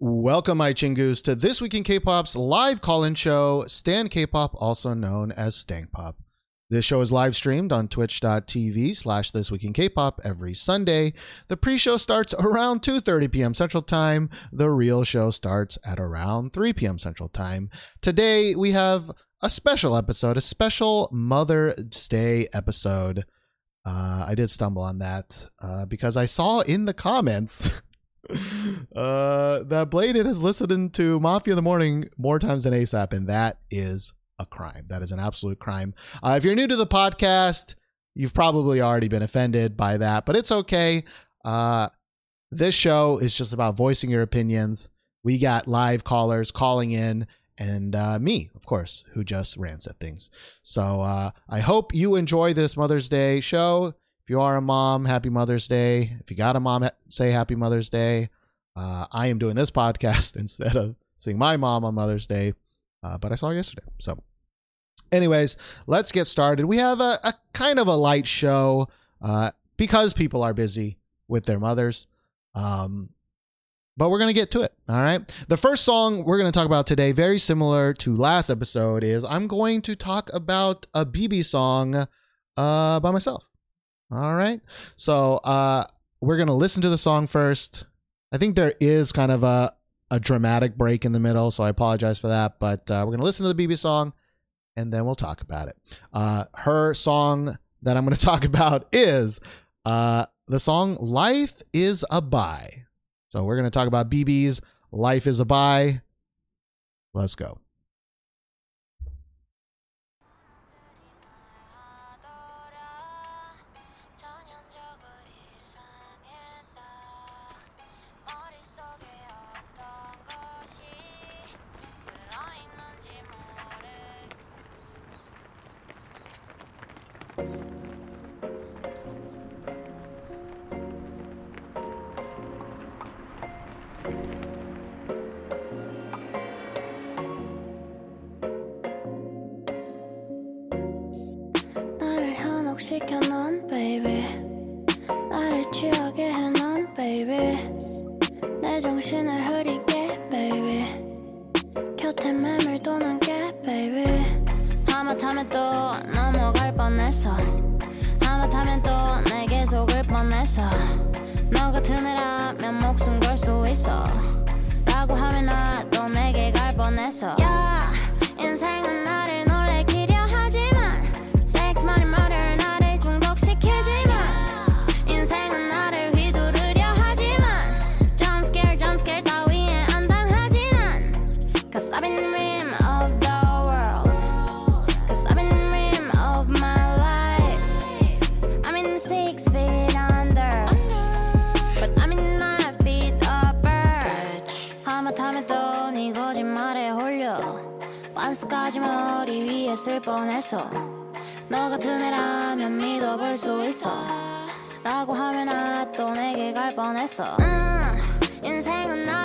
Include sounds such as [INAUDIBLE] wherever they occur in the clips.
Welcome, my chingus, to This Week in K-Pop's live call-in show, Stan K-Pop, also known as Stank Pop. This show is live streamed on twitch.tv slash This Week in K-Pop every Sunday. The pre-show starts around 2.30 p.m. Central Time. The real show starts at around 3 p.m. Central Time. Today, we have a special episode, a special Mother's Day episode. Uh, I did stumble on that uh, because I saw in the comments [LAUGHS] uh, that Bladed has listened to Mafia in the Morning more times than ASAP, and that is a crime. That is an absolute crime. Uh, if you're new to the podcast, you've probably already been offended by that, but it's okay. Uh, this show is just about voicing your opinions. We got live callers calling in, and uh, me, of course, who just rants at things. So uh, I hope you enjoy this Mother's Day show. If you are a mom, happy Mother's Day. If you got a mom, say happy Mother's Day. Uh, I am doing this [LAUGHS] podcast instead of seeing my mom on Mother's Day, uh, but I saw her yesterday. So, anyways, let's get started. We have a, a kind of a light show uh, because people are busy with their mothers. Um, but we're going to get to it. All right. The first song we're going to talk about today, very similar to last episode, is I'm going to talk about a BIBI song uh, by myself. All right. So uh, we're going to listen to the song first. I think there is kind of a, a dramatic break in the middle, so I apologize for that. But uh, we're going to listen to the BIBI song and then we'll talk about it. Uh, her song that I'm going [LAUGHS] to talk about is uh, the song Life is a Bi. So we're going to talk about BIBI's Life is a Bi. Let's go. 뻔했어. 너 같은 애라면 목숨 걸 수 있어. 라고 하면 나도 내게 갈 뻔했어. 야 인생은 반스까지 머리 위에 쓸 뻔했어. 너 같은 애라면 믿어볼 수 있어. 라고 하면 나또 내게 갈 뻔했어. 음, 인생은 나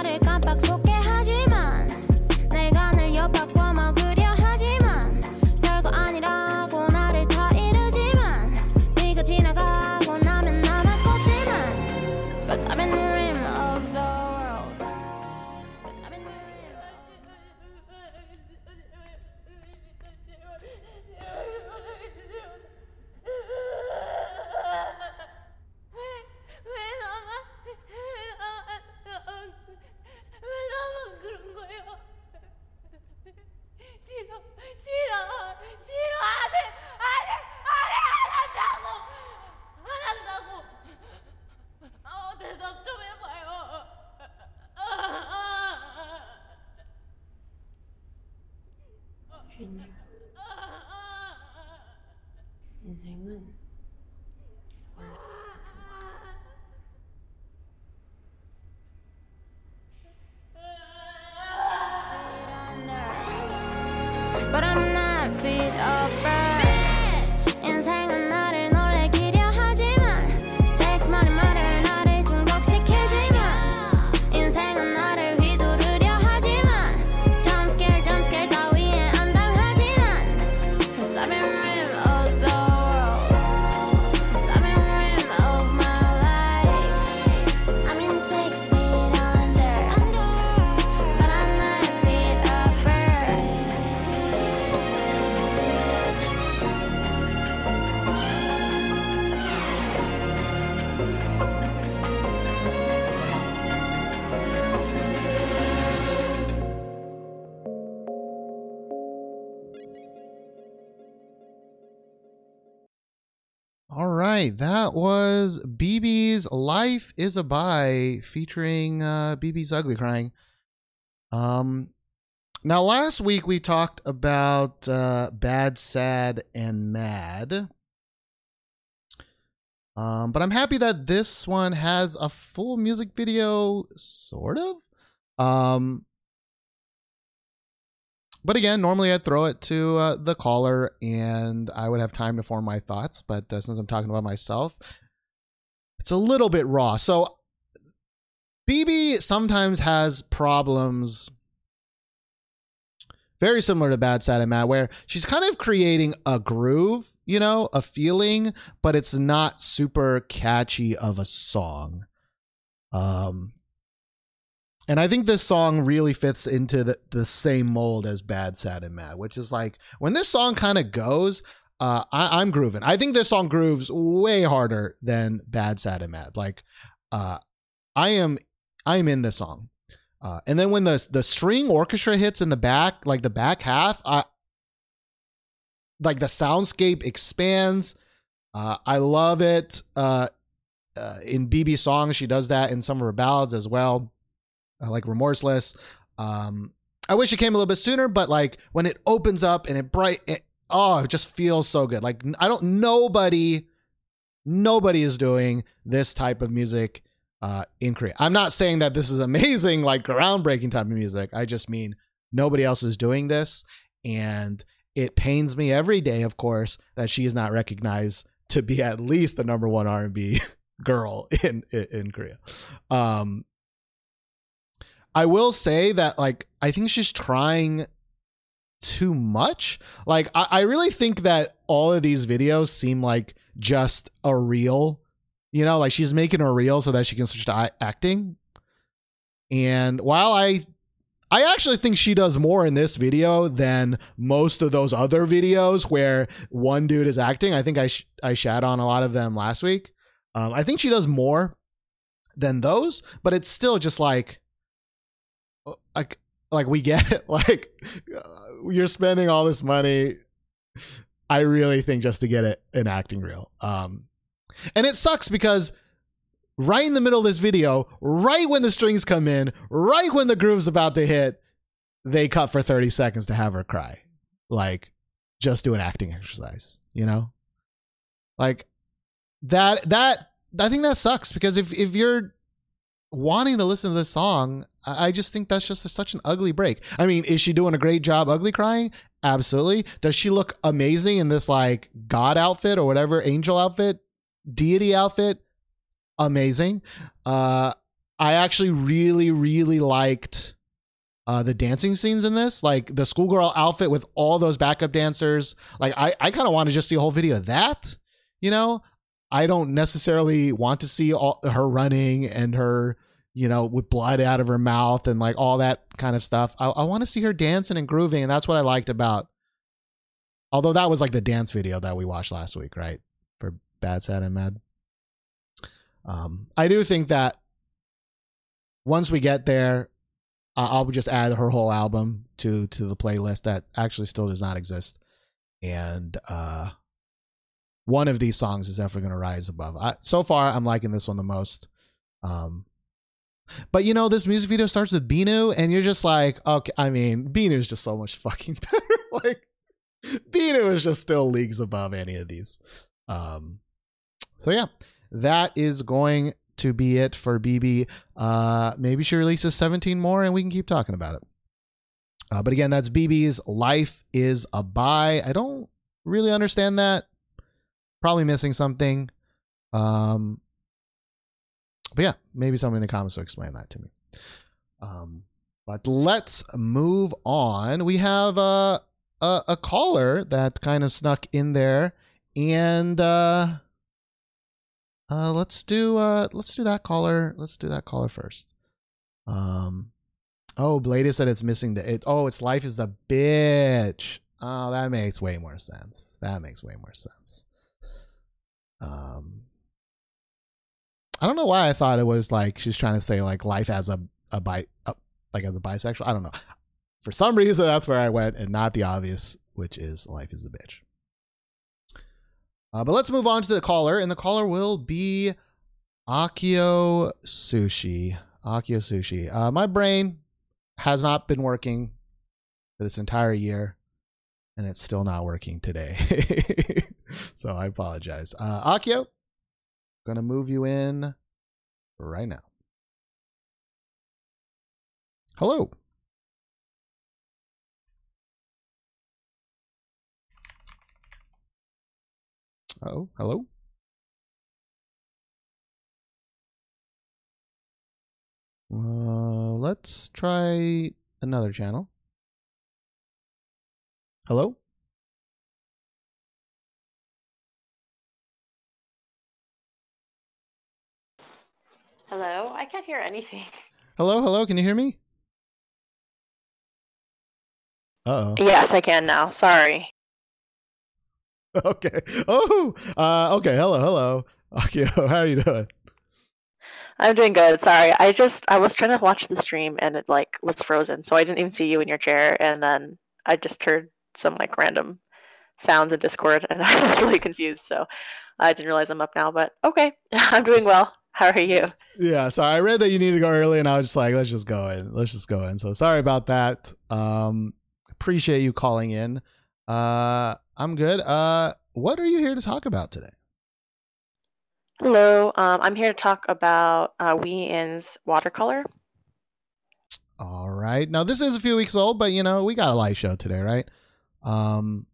Life is a Bi featuring uh, BIBI's Ugly Crying. Um, now, last week we talked about uh, Bad, Sad, and Mad. Um, but I'm happy that this one has a full music video, sort of. Um, but again, normally I'd throw it to uh, the caller and I would have time to form my thoughts. But uh, since I'm talking about myself, it's a little bit raw. So BIBI sometimes has problems very similar to Bad Sad and Mad, where she's kind of creating a groove, you know, a feeling, but it's not super catchy of a song. Um, and I think this song really fits into the, the same mold as Bad, Sad, and Mad, which is like when this song kind of goes, uh, I, I'm grooving. I think this song grooves way harder than Bad, Sad, and Mad. Like, uh, I am, I am in this song. Uh, and then when the the string orchestra hits in the back, like the back half, I like the soundscape expands. Uh, I love it. Uh, uh, in BIBI songs, she does that in some of her ballads as well, like "Remorseless." Um, I wish it came a little bit sooner, but like when it opens up and it bright, oh, it just feels so good. Like I don't, nobody, nobody is doing this type of music uh, in Korea. I'm not saying that this is amazing, [LAUGHS] like groundbreaking type of music. I just mean nobody else is doing this, and it pains me every day, of course, that she is not recognized to be at least the number one R&B [LAUGHS] girl in in, Korea. Um, I will say that like I think she's trying too much. Like I, I really think that all of these videos seem like just a reel. You know, like she's making a reel so that she can switch to acting. And while I I actually think she does more in this video than most of those other videos where one dude is acting. I think I sh- I shat on a lot of them last week. Um, I think she does more than those, but it's still just like like like we get it. [LAUGHS] like you're spending all this money. I really think just to get it an acting reel. Um, and it sucks because right in the middle of this video, right when the strings come in, right when the groove's about to hit, they cut for 30 seconds to have her cry. Like, just do an acting exercise, you know? Like that that I think that sucks because if if you're wanting to listen to this song, I just think that's just a, such an ugly break. I mean, is she doing a great job ugly crying? Absolutely. Does she look amazing in this like god outfit or whatever angel outfit, deity outfit? Amazing. Uh I actually really really liked uh the dancing scenes in this, like the schoolgirl outfit with all those backup dancers. Like I I kind of want to just see a whole video of that, you know? I don't necessarily want to see all her running and her, you know, with blood out of her mouth and like all that kind of stuff. I, I want to see her dancing and grooving, and that's what I liked about. Although that was like the dance video that we watched last week, right? For Bad, Sad, and Mad. Um, I do think that once we get there, I'll just add her whole album to to the playlist that actually still does not exist, and uh one of these songs is definitely going to rise above. I, so far, I'm liking this one the most. Um, but you know, this music video starts with Binu, and you're just like, okay. I mean, Binu is just so much [LAUGHS] fucking better. like, Binu is just still leagues above any of these. Um, so yeah, that is going to be it for BIBI. Uh, maybe she releases 17 more, and we can keep talking about it. Uh, but again, that's BIBI's "Life Is a Bi." I don't really understand that probably missing something. Um, but yeah, maybe someone in the comments will explain that to me. Um, but let's move on. We have uh, a a caller that kind of snuck in there, and uh, uh, let's do uh, let's do that caller. Let's do that caller first. Um, oh, Blade said it's missing the it. Oh, its life is the bitch. Oh, that makes way more sense. That makes way more sense. Um, I don't know why I thought it was like she's trying to say like life as a a bi uh, like as a bisexual. I don't know. For some reason, that's where I went, and not the obvious, which is life is the bitch. Uh, but let's move on to the caller, and the caller will be Akio Sushi. Akio Sushi. Uh, my brain has not been working for this entire year, and it's still not working today. [LAUGHS] so I apologize. Uh, Akio, gonna move you in right now. Hello. Oh, hello. Uh, let's try another channel. Hello? Hello? I can't hear anything. Hello, hello, can you hear me? Uh oh. Yes, I can now. Sorry. [LAUGHS] okay. Oh, uh, okay. Hello, hello. Okay, [LAUGHS] how are you doing? I'm doing good. Sorry. I just I was trying to watch the stream and it like was frozen, so I didn't even see you in your chair and then I just heard some like random sounds in Discord and [LAUGHS] I was really confused, so I didn't realize I'm up now, but okay. [LAUGHS] I'm doing well. How are you? Yeah, sorry. I read that you need to go early, and I was just like, let's just go in. Let's just go in. So sorry about that. Um, appreciate you calling in. Uh, I'm good. Uh, what are you here to talk about today? Hello. Um, I'm here to talk about uh, Wheein's watercolor. All right. Now this is a few weeks old, but you know we got a live show today, right? Um,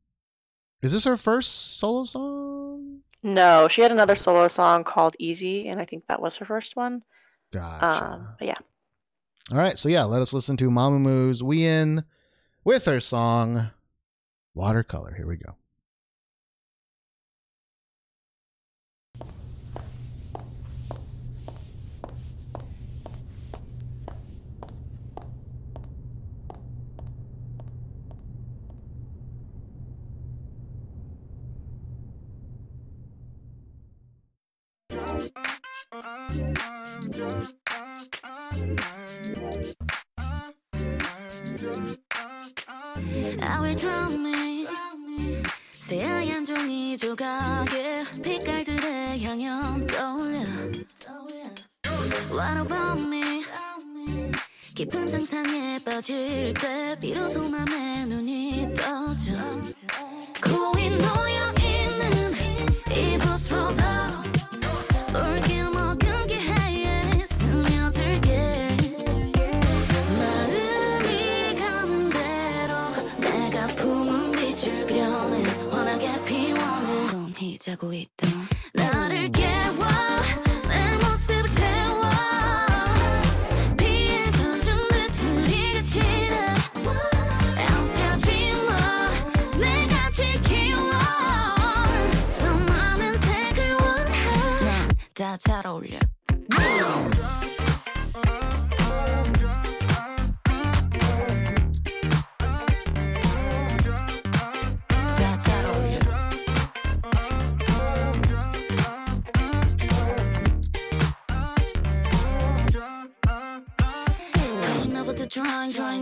is this her first solo song? No, she had another solo song called Easy, and I think that was her first one. Gotcha. Um, but yeah. All right. So yeah, let us listen to Mamamoo Wheein with her song "Watercolor." Here we go. I will drown me 새하얀 종이 조각에 빛깔들의 향연 떠올려. What about me 깊은 상상에 빠질 때 비로소 맘에 눈이 떠져. 고이 놓여있는 이 부스로다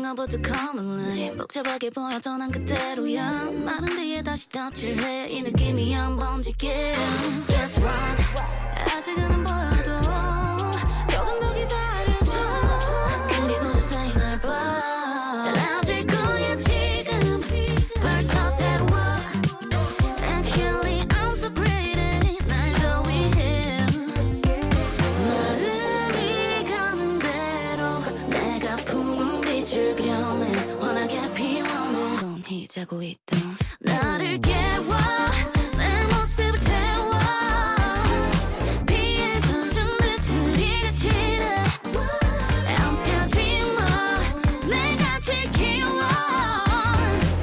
drawing, drawing over the common line 복잡하게 보여도 난 그대로야. 마른 뒤에 다시 덧칠해. 이 느낌이 한 번 지게 Guess what? 아직은 안 보여도 조금 더 기다려줘. 그리고 자세히 날봐 넌 희자고 있던 나를 깨워 내 모습을 채워. 비에 젖은 듯 흐리게 치는 I'm still a dreamer 내가 제일 키워.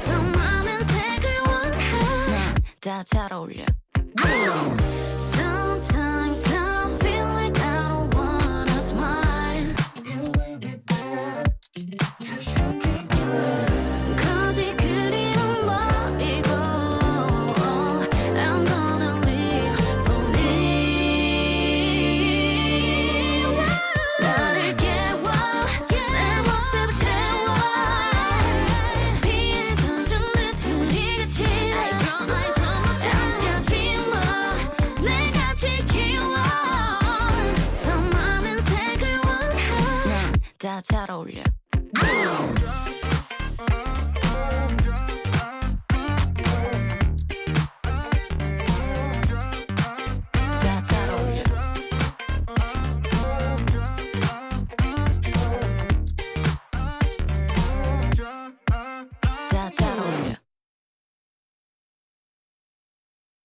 더 많은 색을 원해 다잘 어울려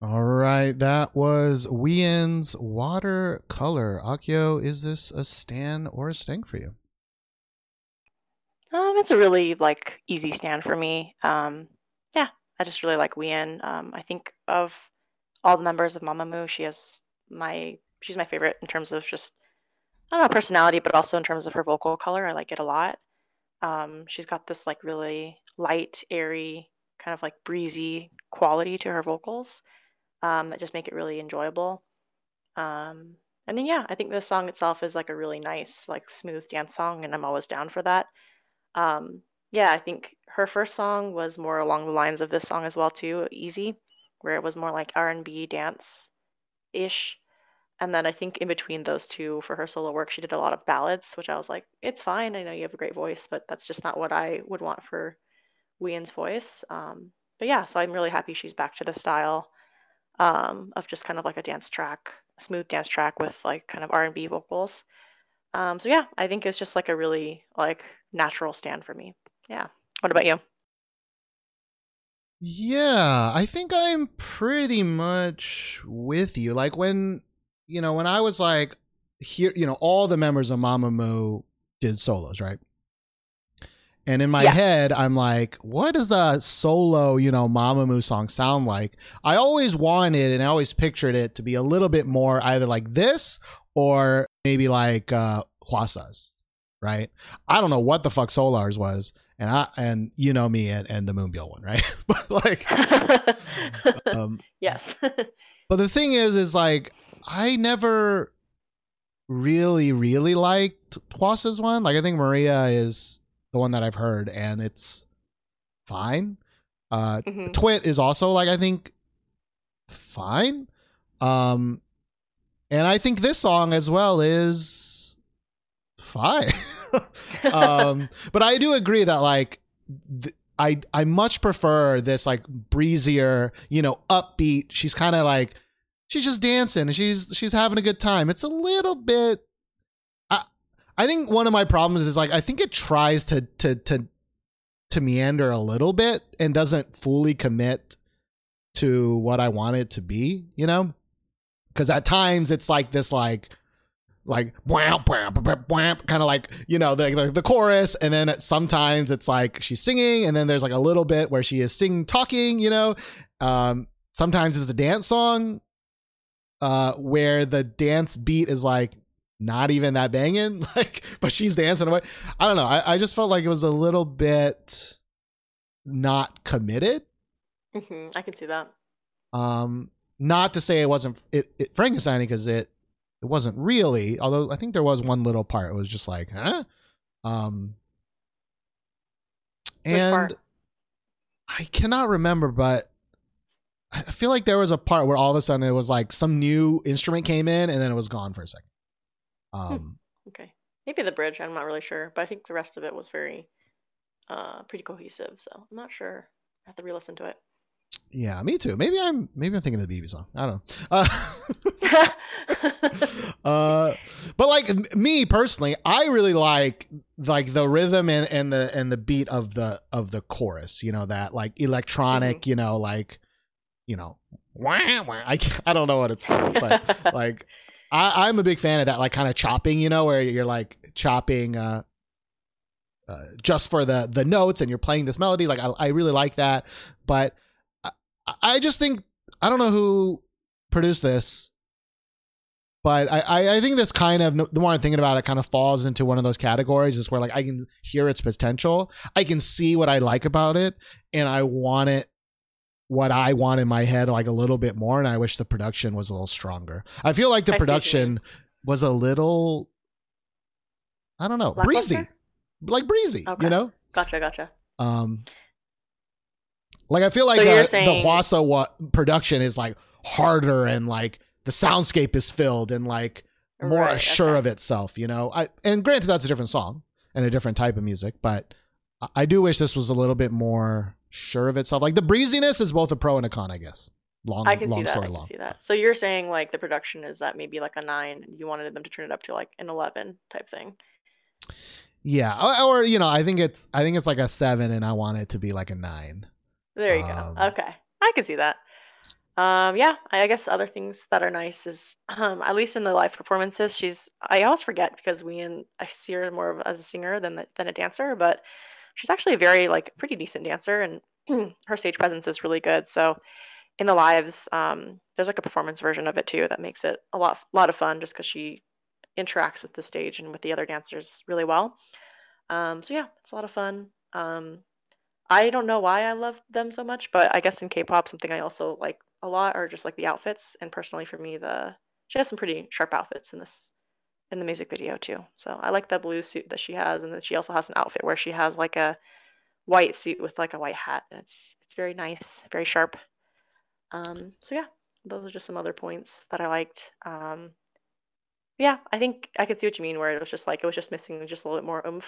All right, that was Wheein's watercolor. Akio, is this a stan or a sting for you? Um, it's a really like easy stand for me. Um, yeah, I just really like Wheein. Um, I think of all the members of Mamamoo, she has my she's my favorite in terms of just I don't know personality, but also in terms of her vocal color. I like it a lot. Um, she's got this like really light, airy, kind of like breezy quality to her vocals um, that just make it really enjoyable. Um, and then yeah, I think the song itself is like a really nice, like smooth dance song, and I'm always down for that. Um, yeah, I think her first song was more along the lines of this song as well too, Easy, where it was more like R&B dance ish. And then I think in between those two for her solo work, she did a lot of ballads, which I was like, it's fine. I know you have a great voice, but that's just not what I would want for Wheein's voice. Um, but yeah, so I'm really happy she's back to the style um, of just kind of like a dance track, smooth dance track with like kind of R&B vocals. Um, so yeah, I think it's just like a really like natural stand for me. Yeah. What about you? Yeah, I think I'm pretty much with you. Like when, you know, when I was like here, you know, all the members of Mamamoo did solos, right? And in my Yeah. head, I'm like, what does a solo, you know, Mamamoo song sound like? I always wanted and I always pictured it to be a little bit more either like this or maybe like uh Hwasa's, right? I don't know what the fuck Solar's was. And I and you know me and, and the Moonbyul one, right? [LAUGHS] but like [LAUGHS] um yes. [LAUGHS] but the thing is is like I never really really liked Hwasa's one. Like I think Maria is the one that I've heard and it's fine. Uh Mhm. Twit is also like I think fine. Um and I think this song as well is fine. [LAUGHS] um but I do agree that like th- I I much prefer this like breezier, you know, upbeat. She's kind of like she's just dancing and she's she's having a good time. It's a little bit I I think one of my problems is like I think it tries to to to to meander a little bit and doesn't fully commit to what I want it to be, you know? Cuz at times it's like this like like kind of like you know the, the the chorus and then sometimes it's like she's singing and then there's like a little bit where she is singing talking you know? Um sometimes it's a dance song uh where the dance beat is like not even that banging [LAUGHS] like but she's dancing away. I don't know i, I just felt like it was a little bit not committed. Hmm I can see that. um not to say it wasn't it, it frankenstein because it it wasn't really although i think there was one little part it was just like huh? Um and i cannot remember but i feel like there was a part where all of a sudden it was like some new instrument came in and then it was gone for a second. Um Okay. Maybe the bridge, I'm not really sure, but I think the rest of it was very uh pretty cohesive, so I'm not sure. I have to re-listen to it. yeah me too. Maybe i'm maybe i'm thinking of the BIBI song. I don't know. Uh [LAUGHS] [LAUGHS] uh but like me personally i really like like the rhythm and and the and the beat of the of the chorus you know that like electronic you know like you know wah, wah. I, I don't know what it's called but [LAUGHS] like I, i'm a big fan of that like kind of chopping you know where you're like chopping uh uh, just for the the notes and you're playing this melody like I, I really like that but I, I just think I don't know who produced this but I, I think this kind of the more I'm thinking about it kind of falls into one of those categories is where like I can hear its potential I can see what I like about it and I want it what I want in my head like a little bit more and I wish the production was a little stronger I feel like the I see what you production was a little I don't know breezy Lackluster? like breezy Okay. you know Gotcha, gotcha. um, like I feel like So uh, the saying- Hwasa wa- production is like harder and like the soundscape is filled and like more Right, assured okay. of itself, you know. I and granted that's a different song and a different type of music. But I- do wish this was a little bit more sure of itself. Like the breeziness is both a pro and a con, I guess. Long, I can see long that. I can long. see that. So you're saying like the production is that maybe like a nine, and you wanted them to turn it up to like an eleven type thing. Yeah, or, or you know, I think it's I think it's like a seven, and I want it to be like a nine. There you Um, go. Okay, I can see that. Um, yeah, I guess other things that are nice is, um, at least in the live performances, she's. I always forget because we and I see her more of as a singer than the, than a dancer, but she's actually a very like pretty decent dancer, and [CLEARS THROAT] her stage presence is really good. So in the lives, um, there's like a performance version of it too that makes it a lot lot of fun, just because she interacts with the stage and with the other dancers really well. Um, so yeah, it's a lot of fun. Um, I don't know why I love them so much, but I guess in K-pop, something I also like a lot are just like the outfits. And personally, for me, the she has some pretty sharp outfits in this in the music video too. So I like the blue suit that she has, and then she also has an outfit where she has like a white suit with like a white hat. And it's it's very nice, very sharp. Um, so yeah, those are just some other points that I liked. Um, yeah, I think I could see what you mean, where it was just like it was just missing just a little bit more oomph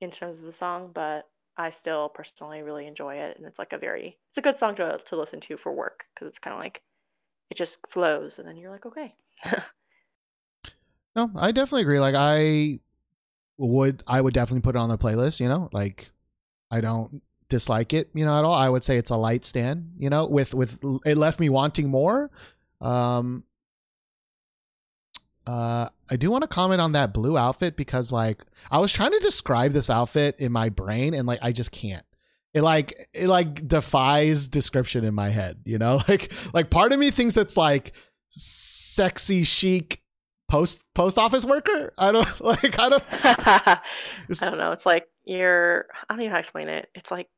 in terms of the song, but I still personally really enjoy it, and it's like a very it's a good song to to listen to for work because it's kind of like it just flows, and then you're like, okay, [LAUGHS] No, I definitely agree. Like I would I would definitely put it on the playlist, you know? Like I don't dislike it, you know, at all. I would say it's a light stand, you know, with with it left me wanting more. Um uh I do want to comment on that blue outfit because like I was trying to describe this outfit in my brain and like I just can't. It like it like defies description in my head, you know? [LAUGHS] Like like part of me thinks it's like sexy chic post post office worker. I don't [LAUGHS] like I don't [LAUGHS] I don't know. It's like you're I don't even know how to explain it. It's like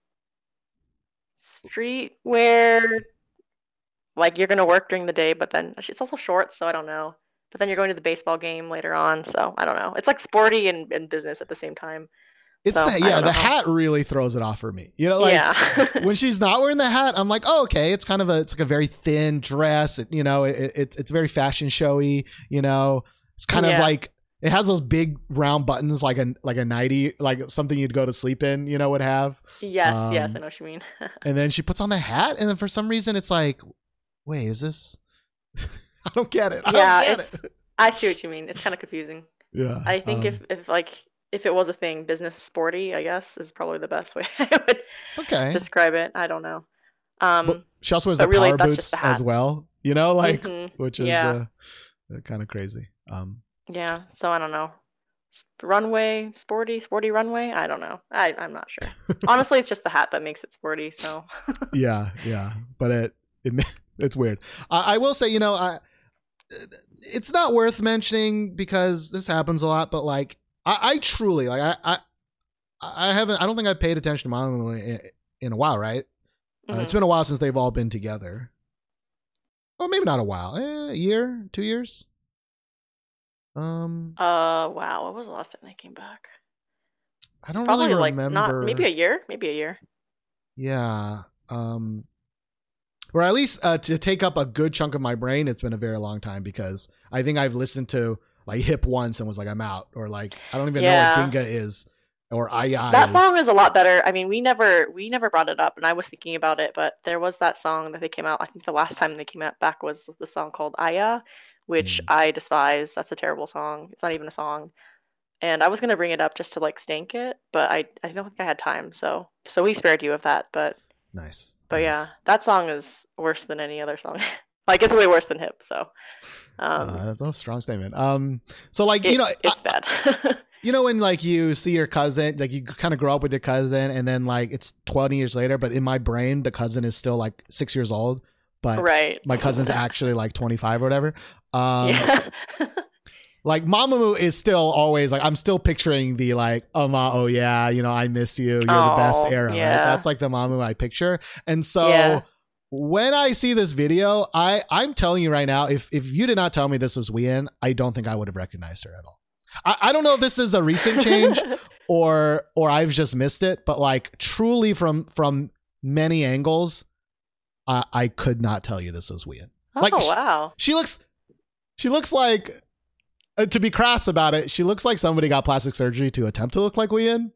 streetwear, like you're gonna work during the day, but then it's also short, so I don't know. But then you're going to the baseball game later on, so I don't know. It's like sporty and, and business at the same time. It's So, the yeah, the know. hat really throws it off for me. You know, like yeah. when [LAUGHS] she's not wearing the hat, I'm like, oh, okay, it's kind of a it's like a very thin dress. It, you know, it, it it's very fashion showy. You know, it's kind of like it has those big round buttons, like a like a nighty, like something you'd go to sleep in. You know, would have. yes, yes, Um, I know what you mean. [LAUGHS] And then she puts on the hat, and then for some reason, it's like, wait, is this? [LAUGHS] I don't get it. I Yeah, don't get it. I see what you mean. It's kind of confusing. Yeah, I think um, if, if like if it was a thing, business sporty, I guess, is probably the best [LAUGHS] way I would okay, describe it. I don't know. Um, But she also wears the really, power boots as well. You know, [LAUGHS] like mhm, which is Yeah. uh, kind of crazy. Um, yeah. So I don't know. Runway, sporty, sporty runway. I don't know. I I'm not sure. Honestly, it's just the hat that makes it sporty. So yeah, yeah, but it it it's weird. I, I will say, you know, I it's not worth mentioning because this happens a lot. But like, I, I truly like I, I I haven't I don't think I've paid attention to Mamamoo in, in a while, right? Uh, mhm. it's been a while since they've all been together. Well, maybe not a while. Eh, a year, two years. Um, uh wow. What was the last time they came back? I don't Probably really like remember. not maybe a year. Maybe a year. Yeah. Um or at least uh, to take up a good chunk of my brain, it's been a very long time because I think I've listened to like Hip once and was like, I'm out. Or like I don't even Yeah. know what Dingga is. Or I That song is a lot better. I mean, we never we never brought it up, and I was thinking about it, but there was that song that they came out. I think the last time they came out back was the song called Aya, which Mm. I despise. That's a terrible song. It's not even a song. And I was gonna bring it up just to like stank it, but I I don't think I had time. So so we spared you of that. But nice. but nice. yeah, that song is worse than any other song. [LAUGHS] like it's way worse than Hip. So um, uh, that's a strong statement. Um, so like it- you know, it's I- bad. [LAUGHS] you know when like you see your cousin, like you kind of grow up with your cousin, and then like it's twenty years later, but in my brain, the cousin is still like six years old, but right. my cousin's [LAUGHS] actually like twenty five or whatever. Um, yeah. Like Mamamoo is still always like I'm still picturing the like oh ma oh yeah you know I miss you you're the best Oh, era right? that's like the Mamamoo I picture. And so Yeah. when I see this video I I'm telling you right now if if you did not tell me this was Wheein I don't think I would have recognized her at all. I, I don't know if this is a recent change [LAUGHS] or or I've just missed it but like truly from from many angles I I could not tell you this was Wheein. Oh Like, wow. she looks she looks like to be crass about it, she looks like somebody got plastic surgery to attempt to look like Wheein.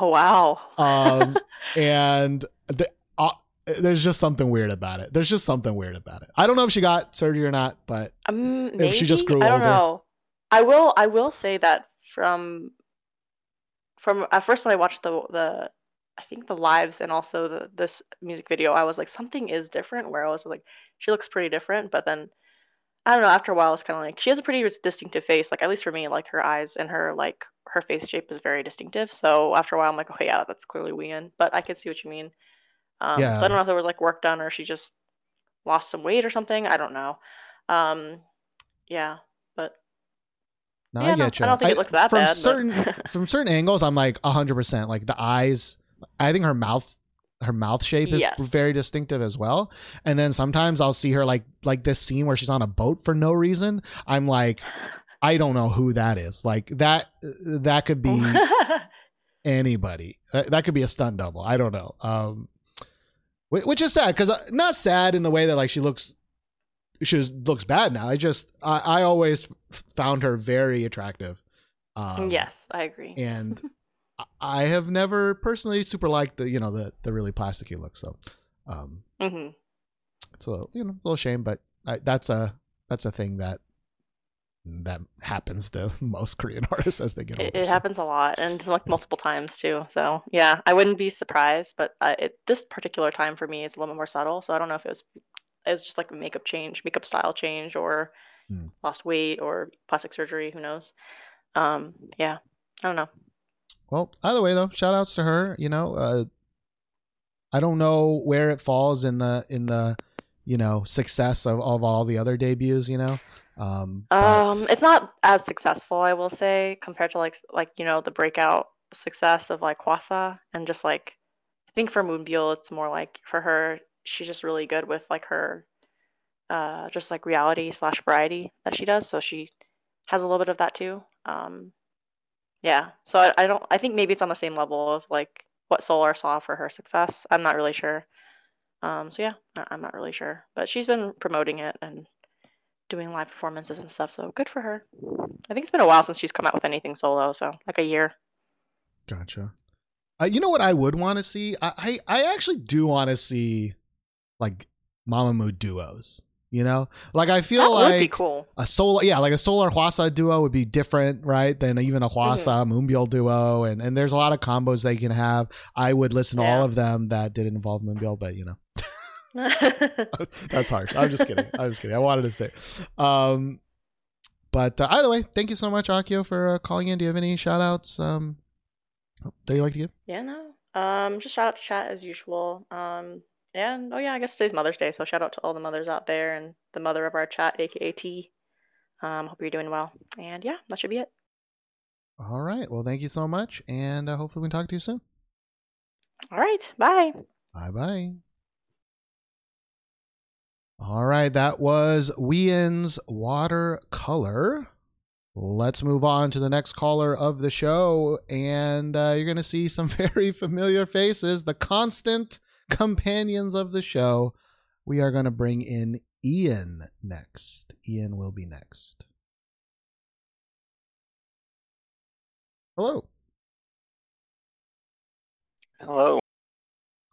Oh wow. Um, [LAUGHS] and the, uh, there's just something weird about it. There's just something weird about it. I don't know if she got surgery or not, but Um, If she just grew I don't older. know. I will. I will say that from from at first when I watched the the I think the lives and also the this music video, I was like something is different. Where I was like she looks pretty different, but then I don't know. After a while, it's kind of like she has a pretty distinctive face. Like at least for me, like her eyes and her like her face shape is very distinctive. So after a while, I'm like, oh yeah, that's clearly Wheein. But I could see what you mean. Um, Yeah. So I don't know if there was like work done or she just lost some weight or something. I don't know. Um, yeah, but no, Yeah, I no, you. I don't think it looks that from bad, but- certain from certain angles. I'm like hundred percent. Like the eyes, I think her mouth, her mouth shape is Yes. very distinctive as well. And then sometimes I'll see her like like this scene where she's on a boat for no reason. I'm like, I don't know who that is. Like that that could be [LAUGHS] anybody. Uh, That could be a stunt double. I don't know. Um, which is sad because not sad in the way that like she looks, she looks bad now. I just I, I always found her very attractive. Um, yes, I agree. and I- have never personally super liked the you know the the really plasticky look. So, um, hmm it's a little, you know it's a little shame, but I, that's a that's a thing that that happens to [LAUGHS] most Korean [LAUGHS] artists as they get older. It, it so. happens a lot and like multiple times too. So yeah, I wouldn't be surprised, but uh, it, this particular time for me is a little bit more subtle. So I don't know if it was it was just like a makeup change, makeup style change, or Hmm. lost weight or plastic surgery. Who knows? Um, yeah, I don't know. Well, either way though, shout outs to her. You know, uh, I don't know where it falls in the in the you know success of, of all the other debuts. You know, um, but- Um, it's not as successful, I will say, compared to like like you know the breakout success of like Hwasa and just like I think for Moonbyul, it's more like for her, she's just really good with like her uh just like reality slash variety that she does. So she has a little bit of that too. Um, yeah. So I, I don't I think maybe it's on the same level as like what Solar saw for her success. I'm not really sure. Um, so yeah, I'm not really sure, but she's been promoting it and doing live performances and stuff. So good for her. I think it's been a while since she's come out with anything solo, so like a year. Gotcha. Uh, you know what I would want to see? I, I I actually do want to see like Mamamoo duos. You know, like I feel like cool. a solar, yeah, like a solar Hwasa duo would be different, right? Than even a Hwasa Moonbyul duo, and and there's a lot of combos they can have. I would listen to all of them that didn't involve Moonbyul, but you know, [LAUGHS] [LAUGHS] that's harsh. I'm just kidding. I'm just kidding. I wanted to say, um, but uh, either way, thank you so much, Akio, for uh, calling in. Do you have any shout outs um, that you like to give? yeah, no. Um, just shout out to chat as usual. Um, and oh yeah, I guess today's Mother's Day, so shout out to all the mothers out there and the mother of our chat, aka T. Um, hope you're doing well. And yeah, that should be it. All right. Well, thank you so much, and uh, hopefully we can talk to you soon. All right, bye. Bye bye. All right, that was Wheein's watercolor. Let's move on to the next caller of the show, and uh, you're going to see some [LAUGHS] very familiar faces, the constant companions of the show. We are going to bring in Ian next. Ian will be next. Hello. Hello.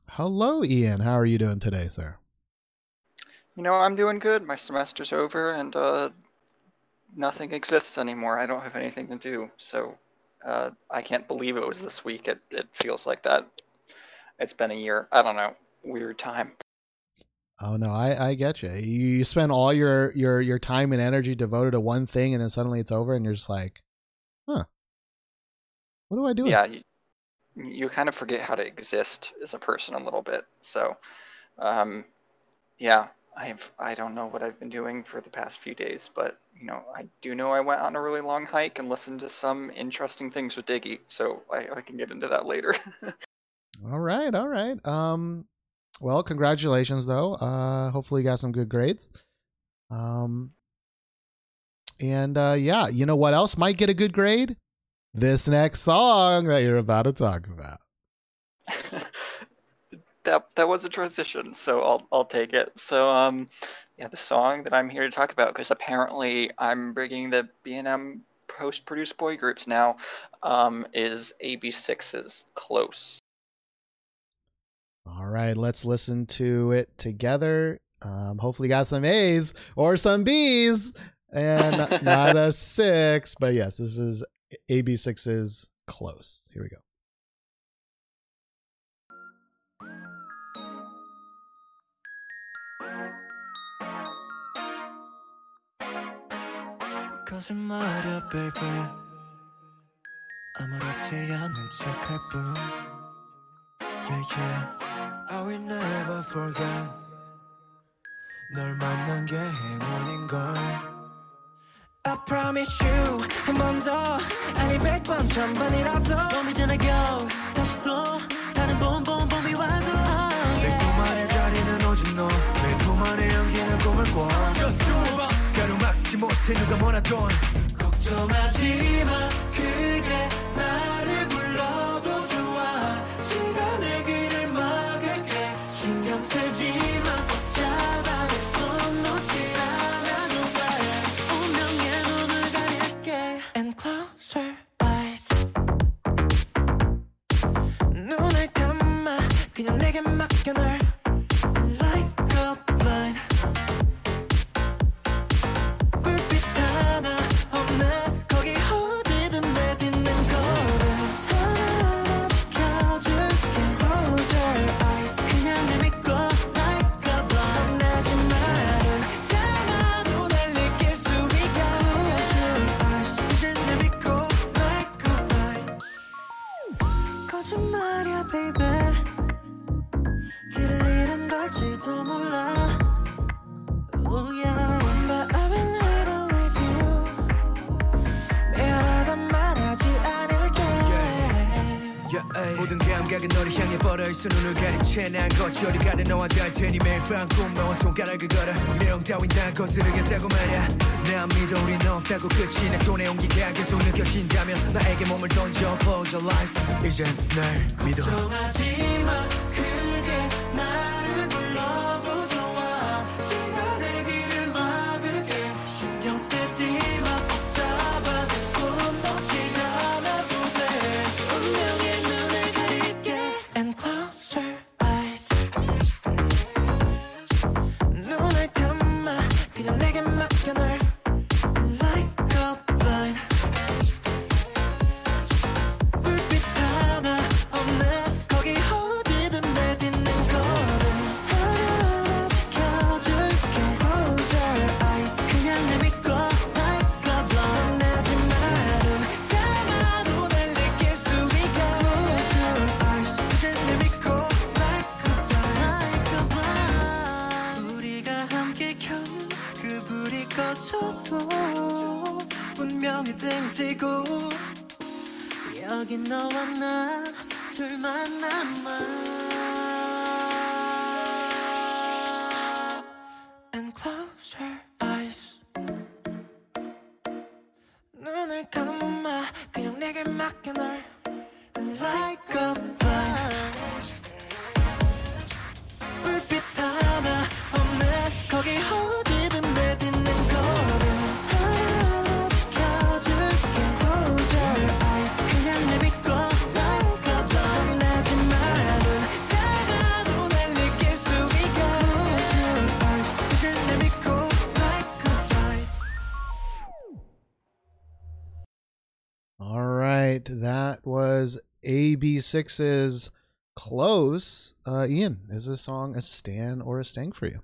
Hello, Ian. How are you doing today, sir? You know, I'm doing good. My semester's over and uh, nothing exists anymore. I don't have anything to do. So uh, I can't believe it was this week. It, it feels like that. It's been a year. I don't know. Weird time. Oh no, I I get you. You spend all your your your time and energy devoted to one thing, and then suddenly it's over, and you're just like, huh, what do I do? Yeah, you, you kind of forget how to exist as a person a little bit. So, um, yeah, I've I don't know what I've been doing for the past few days, but you know, I do know I went on a really long hike and listened to some interesting things with Diggy. So I, I can get into that later. [LAUGHS] All right, all right. Um, well, congratulations though. Uh, hopefully you got some good grades. Um, and uh, yeah, you know what else might get a good grade? This next song that you're about to talk about. [LAUGHS] that that was a transition, so I'll I'll take it. So um, yeah, the song that I'm here to talk about because apparently I'm bringing the B&M post-produced boy groups now um, is AB6IX's "Close." All right, let's listen to it together. Um, hopefully, got some A's or some B's and not [LAUGHS] a six. But yes, this is AB6IX's Close. Here we go. yeah yeah I will never forget. 널 만난 게 행운인걸. I promise you 한 번 더. 아니 백번 천번이라도. 봄이 지나 겨울 다시 또 다른 봄 봄 봄이 와도. 내 꿈 안에 자리는 오직 너내 꿈 안에 연기는 꿈을 꿔. Just do it 가로막지 못해 누가 뭐라던. 걱정하지 마 can I 감각은 너를 향해 뻗어있어 눈을 가린 채난 거치 어디 가든 너와 잘 테니 매일 밤 꿈나와 손가락을 걸어 미련 따윈 다 거스르겠다고 말야. 난 믿어 우린 없다고 끝이 내 손에 온기가 계속 느껴진다면 나에게 몸을 던져 Close your eyes. 이젠 날 믿어. 걱정하지 AB6IX's close. Uh, Ian, is this song a stan or a stank for you?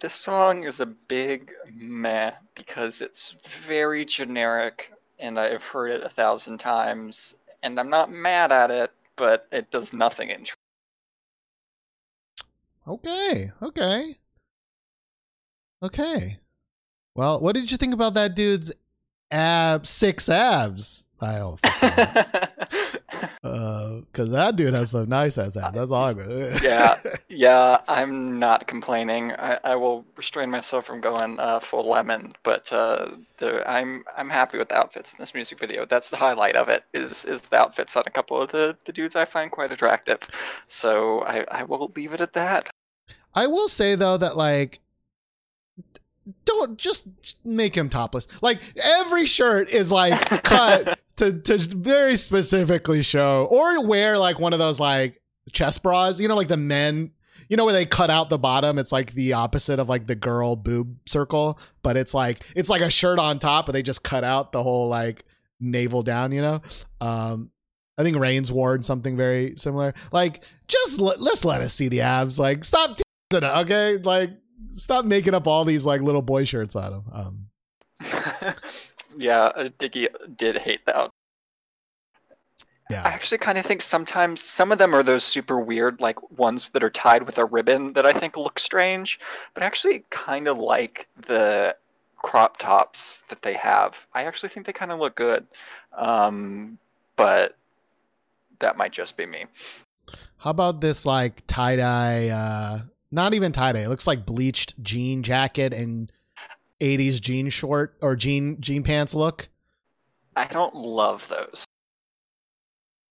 This song is a big meh because it's very generic and I've heard it a thousand times and I'm not mad at it, but it does nothing interesting. Okay, okay, okay. Well, what did you think about that dude's ab six abs? I don't. Because [LAUGHS] because that dude has some nice ass abs. That's all I'm gonna. Yeah, [LAUGHS] yeah, I'm not complaining. I, I will restrain myself from going uh, full lemon, but uh, the, I'm I'm happy with the outfits in this music video. That's the highlight of it. Is is the outfits on a couple of the, the dudes I find quite attractive. So I, I will leave it at that. I will say though that like don't just make him topless. Like every shirt is like cut to to very specifically show or wear like one of those like chest bras, you know like the men you know where they cut out the bottom it's like the opposite of like the girl boob circle but it's like it's like a shirt on top but they just cut out the whole like navel down you know? Um i think Reigns wore something very similar. Like just let, let's let us see the abs. Like stop okay? Like stop making up all these like little boy shirts on him um [LAUGHS] yeah, uh, Diggy did hate that. I actually kind of think sometimes some of them are those super weird, like ones that are tied with a ribbon that I think look strange, but I actually kind of like the crop tops that they have. I actually think they kind of look good, um, but that might just be me. How about this like tie dye? Uh, not even tie dye. It looks like bleached jean jacket and '80s jean short or jean jean pants look. I don't love those.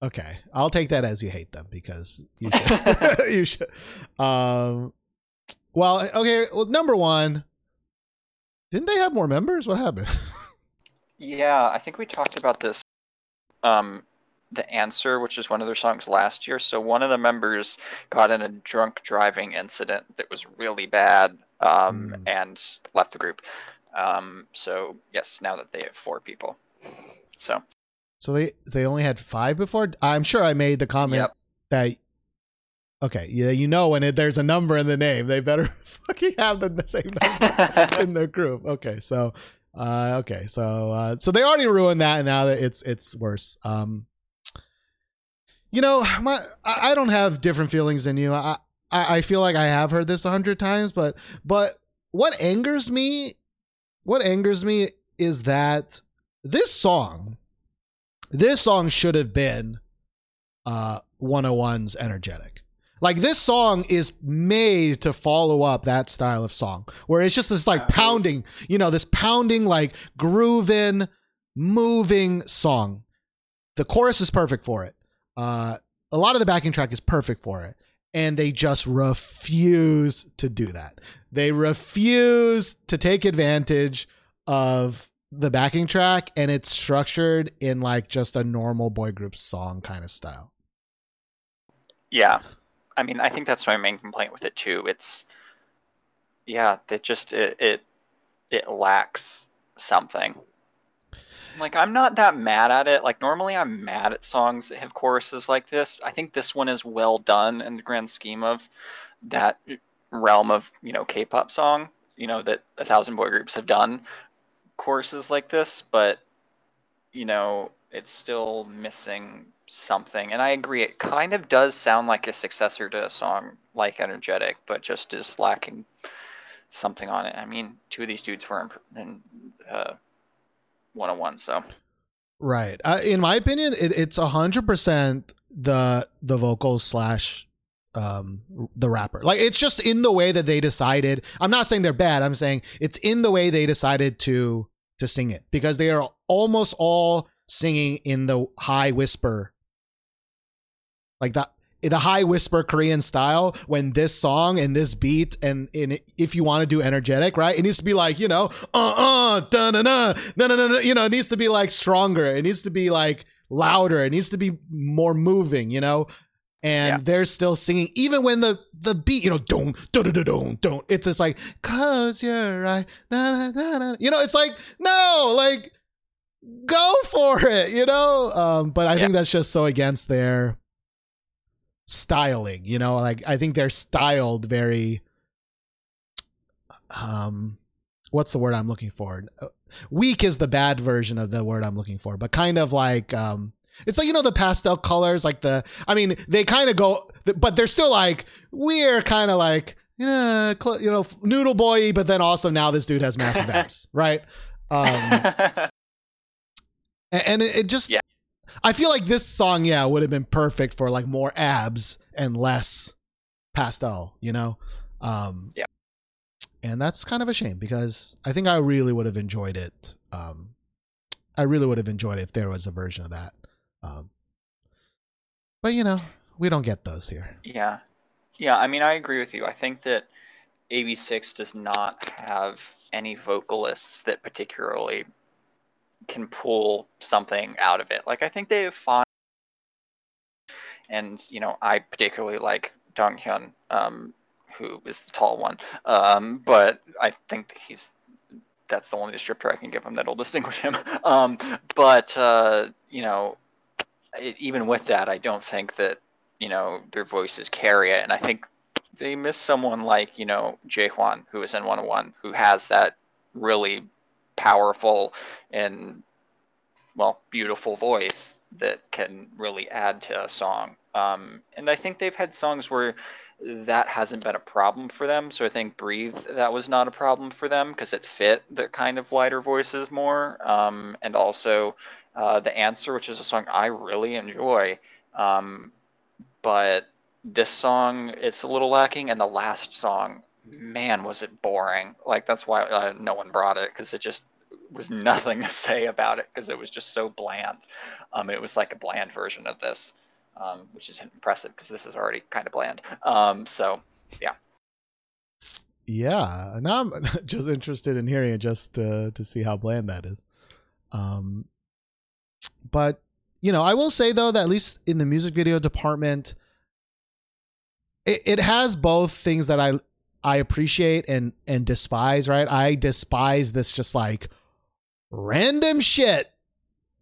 Okay, I'll take that as you hate them because you [LAUGHS] should. [LAUGHS] you should. Um, well, okay. Well, number one, didn't they have more members? What happened? [LAUGHS] Yeah, I think we talked about this. Um, the answer, which is one of their songs last year. So one of the members got in a drunk driving incident that was really bad, um, Hmm. and left the group. Um, so yes, now that they have four people. So so they they only had five before. I'm sure I made the comment Yep. that. Okay, yeah, you know when it, there's a number in the name, they better [LAUGHS] fucking have the, the [LAUGHS] same number. [LAUGHS] in their group. Okay, so uh okay, so uh so they already ruined that and now that it's it's worse. Um you know, my I, I don't have different feelings than you. I, I I feel like I have heard this a hundred times, but but what angers me what angers me is that this song this song should have been uh 101's energetic. Like this song is made to follow up that style of song where it's just this like pounding, you know, this pounding like grooving, moving song. The chorus is perfect for it. Uh a lot of the backing track is perfect for it. And they just refuse to do that. They refuse to take advantage of the backing track and it's structured in like just a normal boy group song kind of style. yeah, I mean, I think that's my main complaint with it too. It's yeah, it just it it, it lacks something. Like I'm not that mad at it. Like normally I'm mad at songs that have choruses like this. I think this one is well done in the grand scheme of that realm of, you know, K-pop song, you know, that a thousand boy groups have done choruses like this, but you know, it's still missing something. And I agree, it kind of does sound like a successor to a song like Energetic, but just is lacking something on it. I mean, two of these dudes were in, in uh, 101, so Right. Uh, in my opinion, it, it's a hundred percent the the vocals slash um the rapper. Like it's just in the way that they decided. I'm not saying they're bad. I'm saying it's in the way they decided to to sing it because they are almost all singing in the high whisper, like that the high whisper Korean style. When this song and this beat and in if you want to do energetic, right, it needs to be like you know, uh uh, da na na, na na na. You know, it needs to be like stronger. It needs to be like louder. It needs to be more moving. You know. And Yeah. they're still singing, even when the the beat, you know, don't don't don't don't don't. It's just like close your eye, na, na, na. you know. It's like no, like go for it, you know. Um, but I think that's just so against their styling, you know. Like I think they're styled very. Um, what's the word I'm looking for? Weak is the bad version of the word I'm looking for, but kind of like um. It's like you know the pastel colors, like the. I mean, they kind of go, but they're still like we're kind of like yeah, you know, noodle boy, but then also now this dude has massive [LAUGHS] abs, right? Um, [LAUGHS] and it, it just Yeah. I feel like this song, yeah, would have been perfect for like more abs and less pastel, you know? Um, Yeah. And that's kind of a shame because I think I really would have enjoyed it. Um, I really would have enjoyed it if there was a version of that. Um, but you know, we don't get those here. Yeah. Yeah, I mean, I agree with you. I think that AB6IX does not have any vocalists that particularly can pull something out of it. Like, I think they have fine. And, you know, I particularly like Dong Hyun, um, who is the tall one. Um, but I think he's that's the only descriptor I can give him that'll [LAUGHS] distinguish him. Um, but, uh, you know, it, even with that, I don't think that you know their voices carry it, and I think they miss someone like you know Jae Hwan, who is in 101, who has that really powerful and well beautiful voice that can really add to a song. Um, and I think they've had songs where that hasn't been a problem for them. So I think Breathe that was not a problem for them because it fit the kind of lighter voices more. Um, and also uh, the answer, which is a song I really enjoy. Um, but this song, it's a little lacking, and the last song, man, was it boring. Like that's why uh, no one brought it because it just was [LAUGHS] nothing to say about it because it was just so bland. Um, it was like a bland version of this, um, which is impressive because this is already kind of bland. Um, so Yeah, Yeah, now I'm [LAUGHS] just interested in hearing it just to, to see how bland that is. Um, but you know, I will say though that at least in the music video department, it has both things that I I appreciate and and despise. Right, I despise this just like random shit,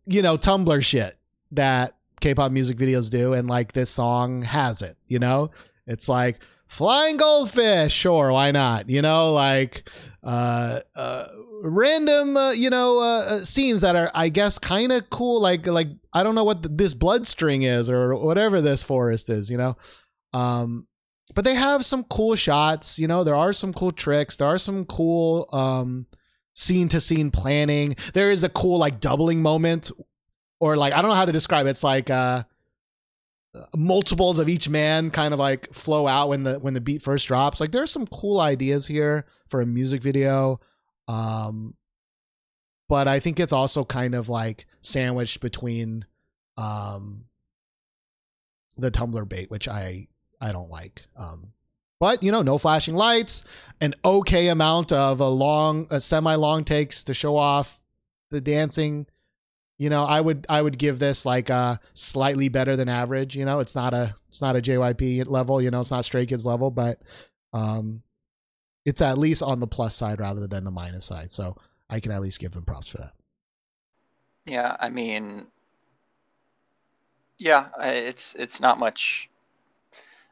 you know, Tumblr shit that K-pop music videos do, and like this song has it. You know, it's like flying goldfish sure why not you know like uh uh random uh, you know uh, uh, scenes that are i guess kind of cool like like i don't know what th- this blood string is or whatever this forest is you know um but they have some cool shots you know there are some cool tricks there are some cool um scene to scene planning. There is a cool like doubling moment or like i don't know how to describe it. It's like uh multiples of each man kind of like flow out when the when the beat first drops. Like there's some cool ideas here for a music video um but i think it's also kind of like sandwiched between um the tumblr bait which i i don't like um but you know no flashing lights an okay amount of a long a semi long takes to show off the dancing. You know i would i would give this like a slightly better than average you know? It's not a it's not a jyp level you know? It's not stray kids level but um it's at least on the plus side rather than the minus side so i can at least give them props for that. Yeah, I mean, yeah, it's it's not much.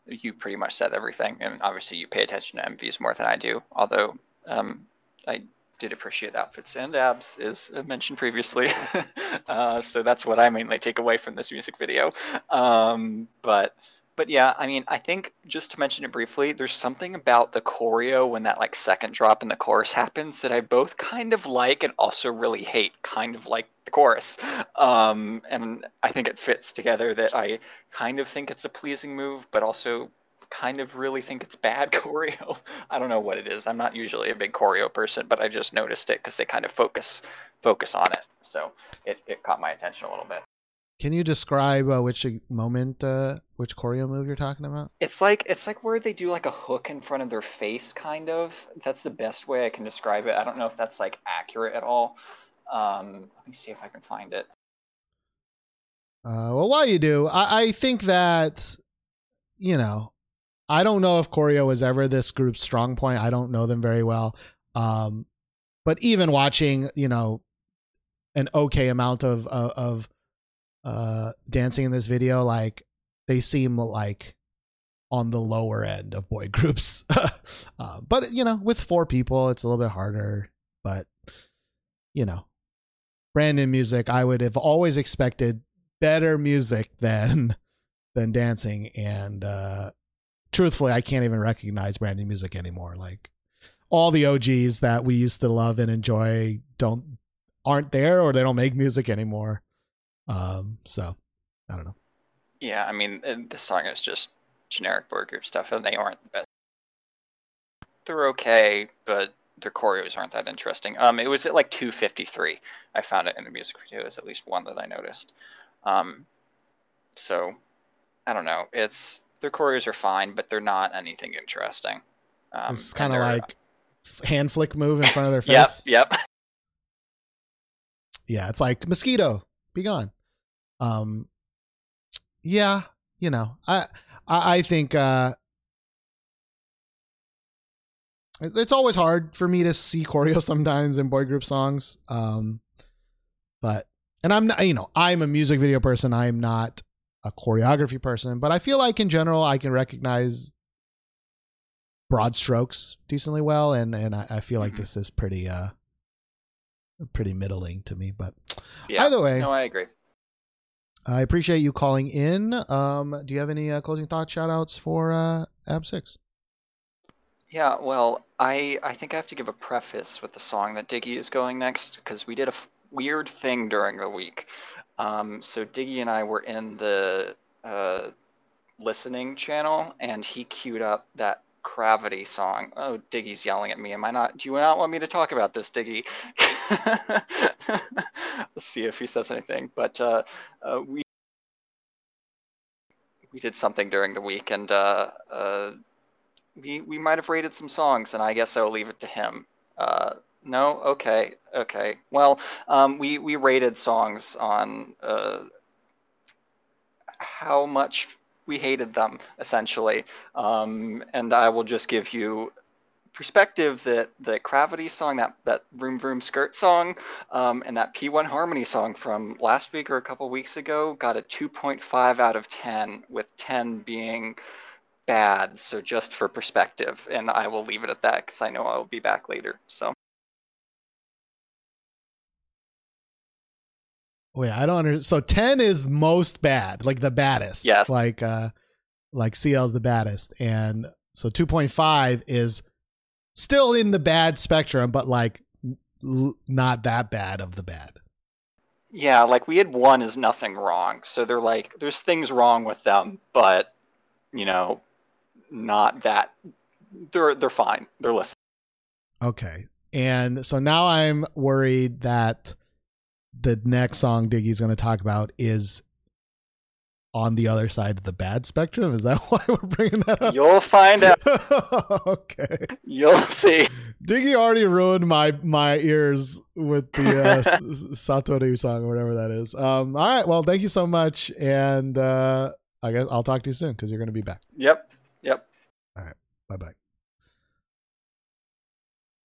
You pretty much said everything, and obviously you pay attention to MVs more than I do. Although um, I did appreciate outfits and abs, as mentioned previously. [LAUGHS] uh, so that's what I mainly take away from this music video. Um, but but yeah, I mean, I think just to mention it briefly, there's something about the choreo when that like second drop in the chorus happens that I both kind of like and also really hate, kind of like the chorus. Um, and I think it fits together that I kind of think it's a pleasing move, but also kind of really think it's bad [LAUGHS] choreo. I don't know what it is. I'm not usually a big choreo person, but I just noticed it because they kind of focus focus on it. So it, it caught my attention a little bit. Can you describe uh, which moment uh which choreo move you're talking about It's like it's like where they do like a hook in front of their face, kind of. That's the best way I can describe it. I don't know if that's like accurate at all. Um, let me see if I can find it. Uh, well, while you do, I, I think that, you know, I don't know if choreo was ever this group's strong point. I don't know them very well. Um, but even watching, you know, an okay amount of of, of uh, dancing in this video, like they seem like on the lower end of boy [LAUGHS] groups. [LAUGHS] uh, but you know, with four people, it's a little bit harder. But you know, brand new music, I would have always expected better music [LAUGHS] than than dancing and uh truthfully i can't even recognize brand new music anymore like all the og's that we used to love and enjoy don't aren't there or they don't make music anymore Um, so I don't know. Yeah, I mean, uh, this song is just generic boy group stuff, and they aren't the best. They're okay, but their choreos aren't that interesting. Um, it was at like 253. I found it in the music video. Was at least one that I noticed. Um, so I don't know. It's their choreos are fine, but they're not anything interesting. Um, it's kind of like f- hand flick move in front of their face. [LAUGHS] Yep, face. yep. Yeah, it's like mosquito, be gone. Um, yeah, you know, I I, I think uh, it- it's always hard for me to see [LAUGHS] choreo sometimes in boy group songs. Um, but and I'm not, you know, I'm a music video person. I'm not a choreography person, but I feel like in general I can recognize broad strokes decently well, and and I, I feel like Mhm. this is pretty uh pretty middling to me. But Yeah. either way, No, I agree. I appreciate you calling in. Um, do you have any uh, closing thoughts, shout outs for uh, AB6IX? Yeah, well, I I think I have to give a preface with the song that Diggy is going next because we did a f- weird thing during the week. Um, so Diggy and I were in the uh, listening channel, and he queued up that Gravity song. Oh, Diggy's yelling at me. Am I not? Do you not want me to talk about this, Diggy? [LAUGHS] Let's see if he says anything. But uh, uh, we we did something during the week, and uh, uh, we we might have rated some songs, and I guess I'll leave it to him. Uh, no, okay, okay. Well, um, we we rated songs on uh, how much we hated them, essentially, um, and I will just give you perspective that the Gravity song, that that Vroom Vroom Skirt song, um, and that P1 Harmony song from last week or a couple weeks ago got a 2.5 out of 10, with 10 being bad. So just for perspective, and I will leave it at that because I know I will be back later. So Wait, I don't understand. So ten is most bad, like the baddest. Yes. Like uh, like CL is the baddest, and so two point five is still in the bad spectrum, but like l- not that bad of the bad. yeah, like we had one is nothing wrong. So they're like, there's things wrong with them, but you know, not that. They're they're fine. They're listening. Okay. And so now I'm worried that the next song Diggy's going to talk about is on the other side of the bad spectrum. Is that [LAUGHS] why we're bringing that up? You'll find out. [LAUGHS] okay. You'll see. Diggy already ruined my my ears with the uh, [LAUGHS] S- S- Satori song or whatever that is. Um. All right. Well, thank you so much, and uh, I guess I'll talk to you soon because you're going to be back. Yep. Yep. All right. Bye bye.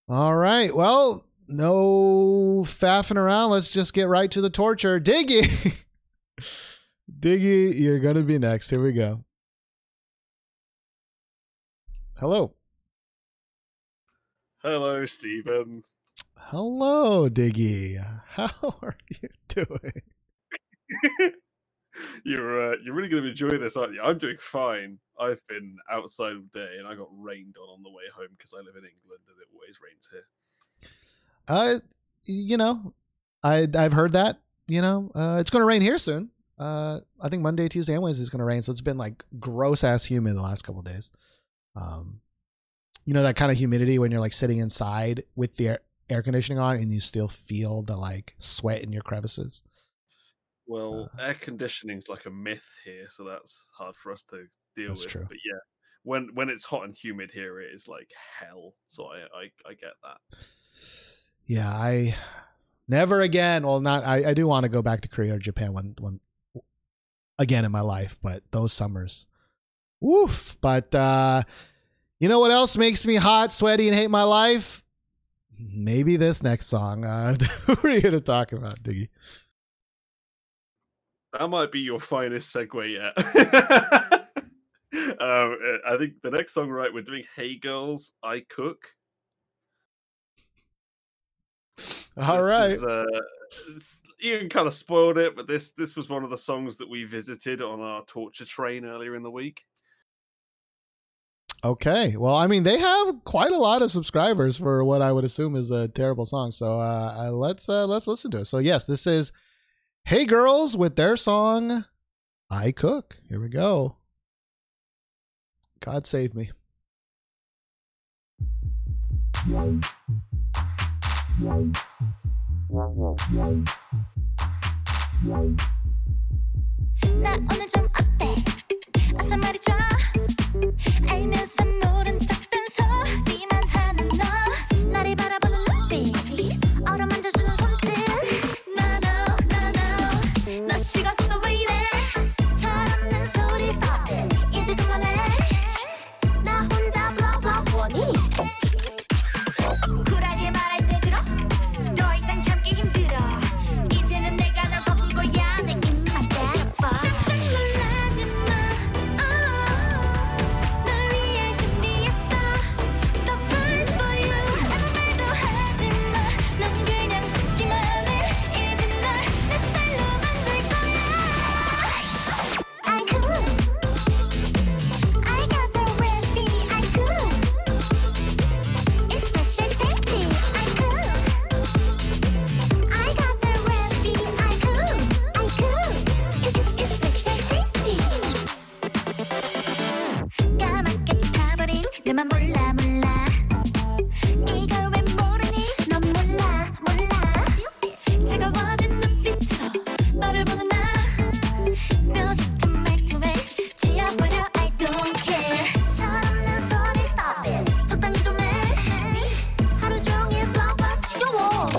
All right. Well, no faffing around. Let's just get right to the torture. Diggy. [LAUGHS] Diggy, you're going to be next. Here we go. Hello. Hello, Stephen. Hello, Diggy. How [LAUGHS] are you doing? [LAUGHS] you're uh, you're really going to enjoy this, aren't you? I'm doing fine. I've been outside all day, and I got rained on on the way home because I live in England, and it always rains here. Uh, you know, I I've heard that. You know, uh, it's going to rain here soon. Uh, I think Monday, Tuesday, and Wednesday is going to rain. So it's been like gross ass humid the last couple of days. Um, you know that kind of humidity when you're like sitting inside with the air, air conditioning on and you still feel the like sweat in your crevices. Well, Uh. air conditioning's like a myth here, so that's hard for us to deal That's with. true. But yeah, when when it's hot and humid here, it is like hell. So I I, I get that. Yeah, I never again. Well, not I. I do want to go back to Korea or Japan one one again in my life, but those summers, woof. But uh, you know what else makes me hot, sweaty, and hate my life? Maybe this next song. Uh, [LAUGHS] who are you going to talk about, Diggy? That might be your finest segue yet. [LAUGHS] um, I think the next song, right? We're doing "Hey Girls, I Cook." All This right. is, uh, Ian kind of spoiled it, but this this was one of the songs that we visited on our torture train earlier in the week. Okay. Well, I mean, they have quite a lot of subscribers for what I would assume is a terrible song. So uh, uh, let's uh, let's listen to it. So yes, this is Hey Girls with their song I Cook. Here we go. God save me. 나 오늘 좀 어때? 어서 말해줘. 알면서 모른 척든 소리만 하는 너. 나를 바라보는 눈빛. 어루만져주는 손짓. No, no, no. 너 식었어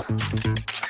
フフフ。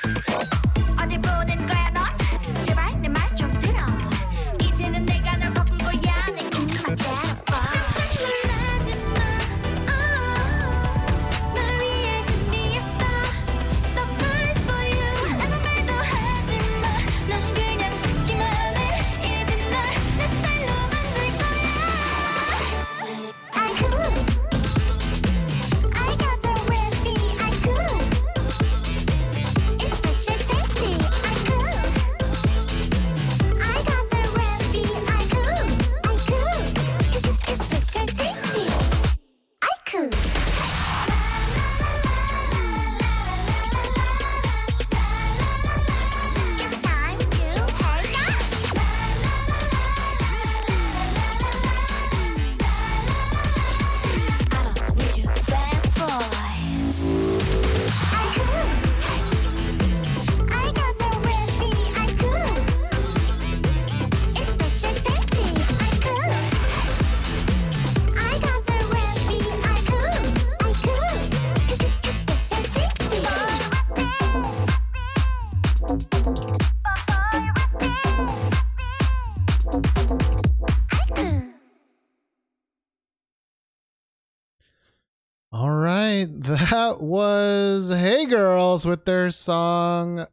Girls with their song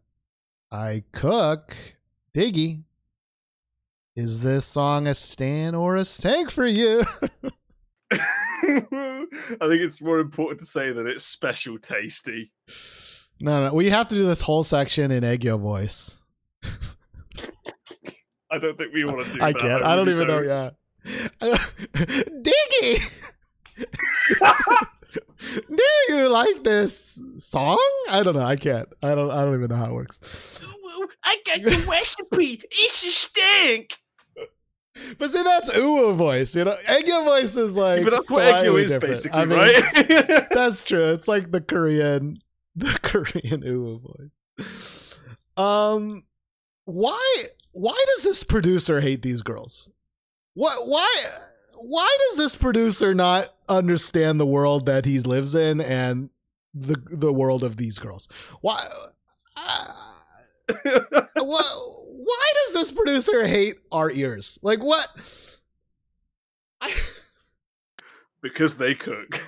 I Cook. Diggy. Is this song a stan or a stank for you? [LAUGHS] I think it's more important to say that it's special tasty. no, no. We have to do this whole section in aegyo voice. I don't think we want to do I that. can't. I don't really even know. don't. Yeah. [LAUGHS] Diggy! [LAUGHS] [LAUGHS] Do you like this song? I don't know. I can't. I don't. I don't even know how it works. I got the recipe. It's a stink. But see, that's Uwu voice. You know, aegyo voice is like. but that's what slightly is different. basically, I mean, right? [LAUGHS] [LAUGHS] that's true. It's like the Korean, the Korean Uwu voice. Um, why? Why does this producer hate these girls? What? Why? Why does this producer not understand the world that he lives in and the the world of these girls? Why? Uh, what? Why does this producer hate our ears? Like what? I, [LAUGHS] because they cook.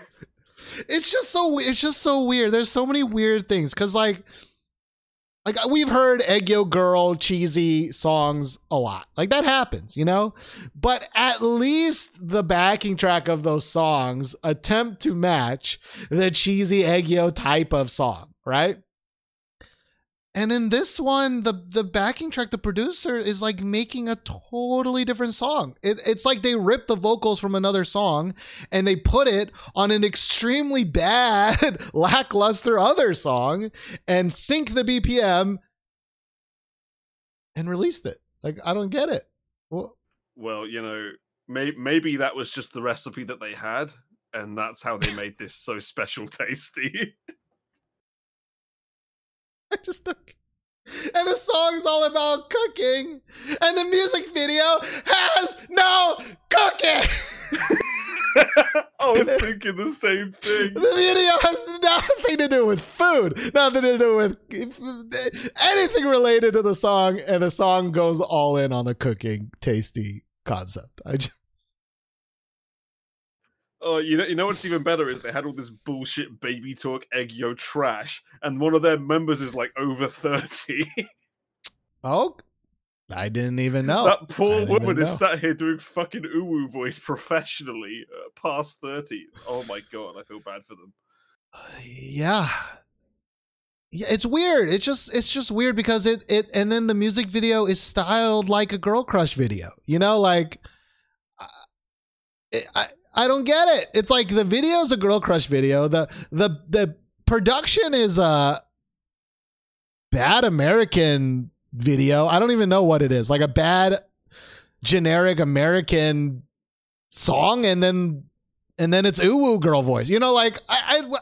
it's just so it's just so weird. There's so many weird things because like like uh, we've heard aegyo Girl cheesy songs a lot. Like that happens, you know? But at least the backing track of those songs attempt to match the cheesy aegyo type of song, right? And in this one, the the backing track, the producer is like making a totally different song. It, it's like they ripped the vocals from another song and they put it on an extremely [LAUGHS] bad, lackluster other song and sync the BPM and released it. Like I don't get it. Well, Well, you know, may- maybe that was just the recipe that they had, and that's how they made this so special tasty. [LAUGHS] [LAUGHS] I just don't. And the song's all about cooking, and the music video has no cooking. [LAUGHS] Oh, I was [LAUGHS] thinking the same thing. The video has nothing to do with food, nothing to do with anything related to the song, and the song goes all in on the cooking, tasty concept. I just, Oh, you know, you know what's even better is they had all this bullshit baby talk aegyo trash, and one of their members is like over thirty. [LAUGHS] oh, I didn't even know. that poor woman is sat here doing fucking uwu voice professionally, uh, past thirty. Oh my god, I feel bad for them. [SIGHS] yeah yeah it's weird it's just it's just weird because it it and then the music video is styled like a girl crush video you know like I- it, i i don't get it it's like the video is a girl crush video the the the production is a bad american video i don't even know what it is like a bad generic american song and then and then it's ooh woo girl voice. You know, like I, I,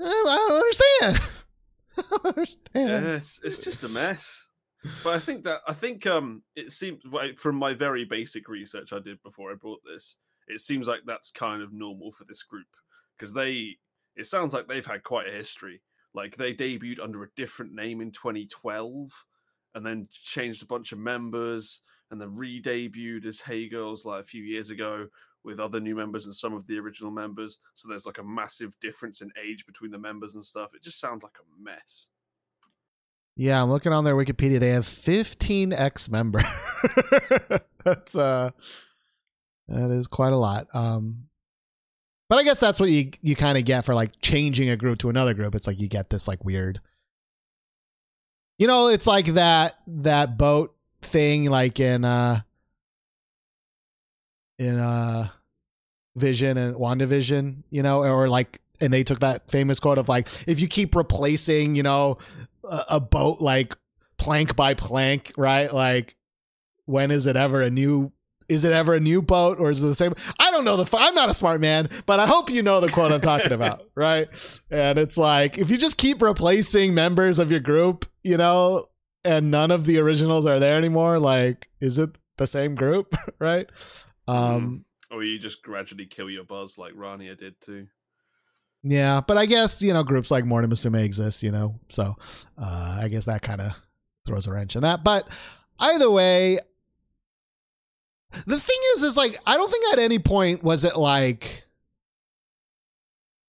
I don't understand. [LAUGHS] I don't understand. Yeah, it's, it's just a mess. But I think that I think um it seems like from my very basic research I did before I brought this, it seems like that's kind of normal for this group because they it sounds like they've had quite a history. Like they debuted under a different name in 2012 and then changed a bunch of members and then re-debuted as Hey Girls like a few years ago with other new members and some of the original members. So there's like a massive difference in age between the members and stuff. It just sounds like a mess. Yeah, I'm looking on their Wikipedia. They have 15 ex member. [LAUGHS] that's uh, that is quite a lot. Um, but I guess that's what you you kind of get for like changing a group to another group. It's like you get this like weird. You know, it's like that that boat thing, like in uh, in uh, Vision and WandaVision. You know, or like, and they took that famous quote of like, if you keep replacing, you know, a, a boat like plank by plank, right? Like, when is it ever a new? Is it ever a new boat or is it the same? I don't know the. I'm not a smart man, but I hope you know the quote I'm talking [LAUGHS] about, right? And it's like if you just keep replacing members of your group, you know, and none of the originals are there anymore, like, is it the same group, [LAUGHS] right? Um, Or you just gradually kill your buzz like Rania did too. Yeah, but I guess you know groups like Morning Musume exist, you know, so uh, I guess that kind of throws a wrench in that. But either way, the thing is, is like I don't think at any point was it like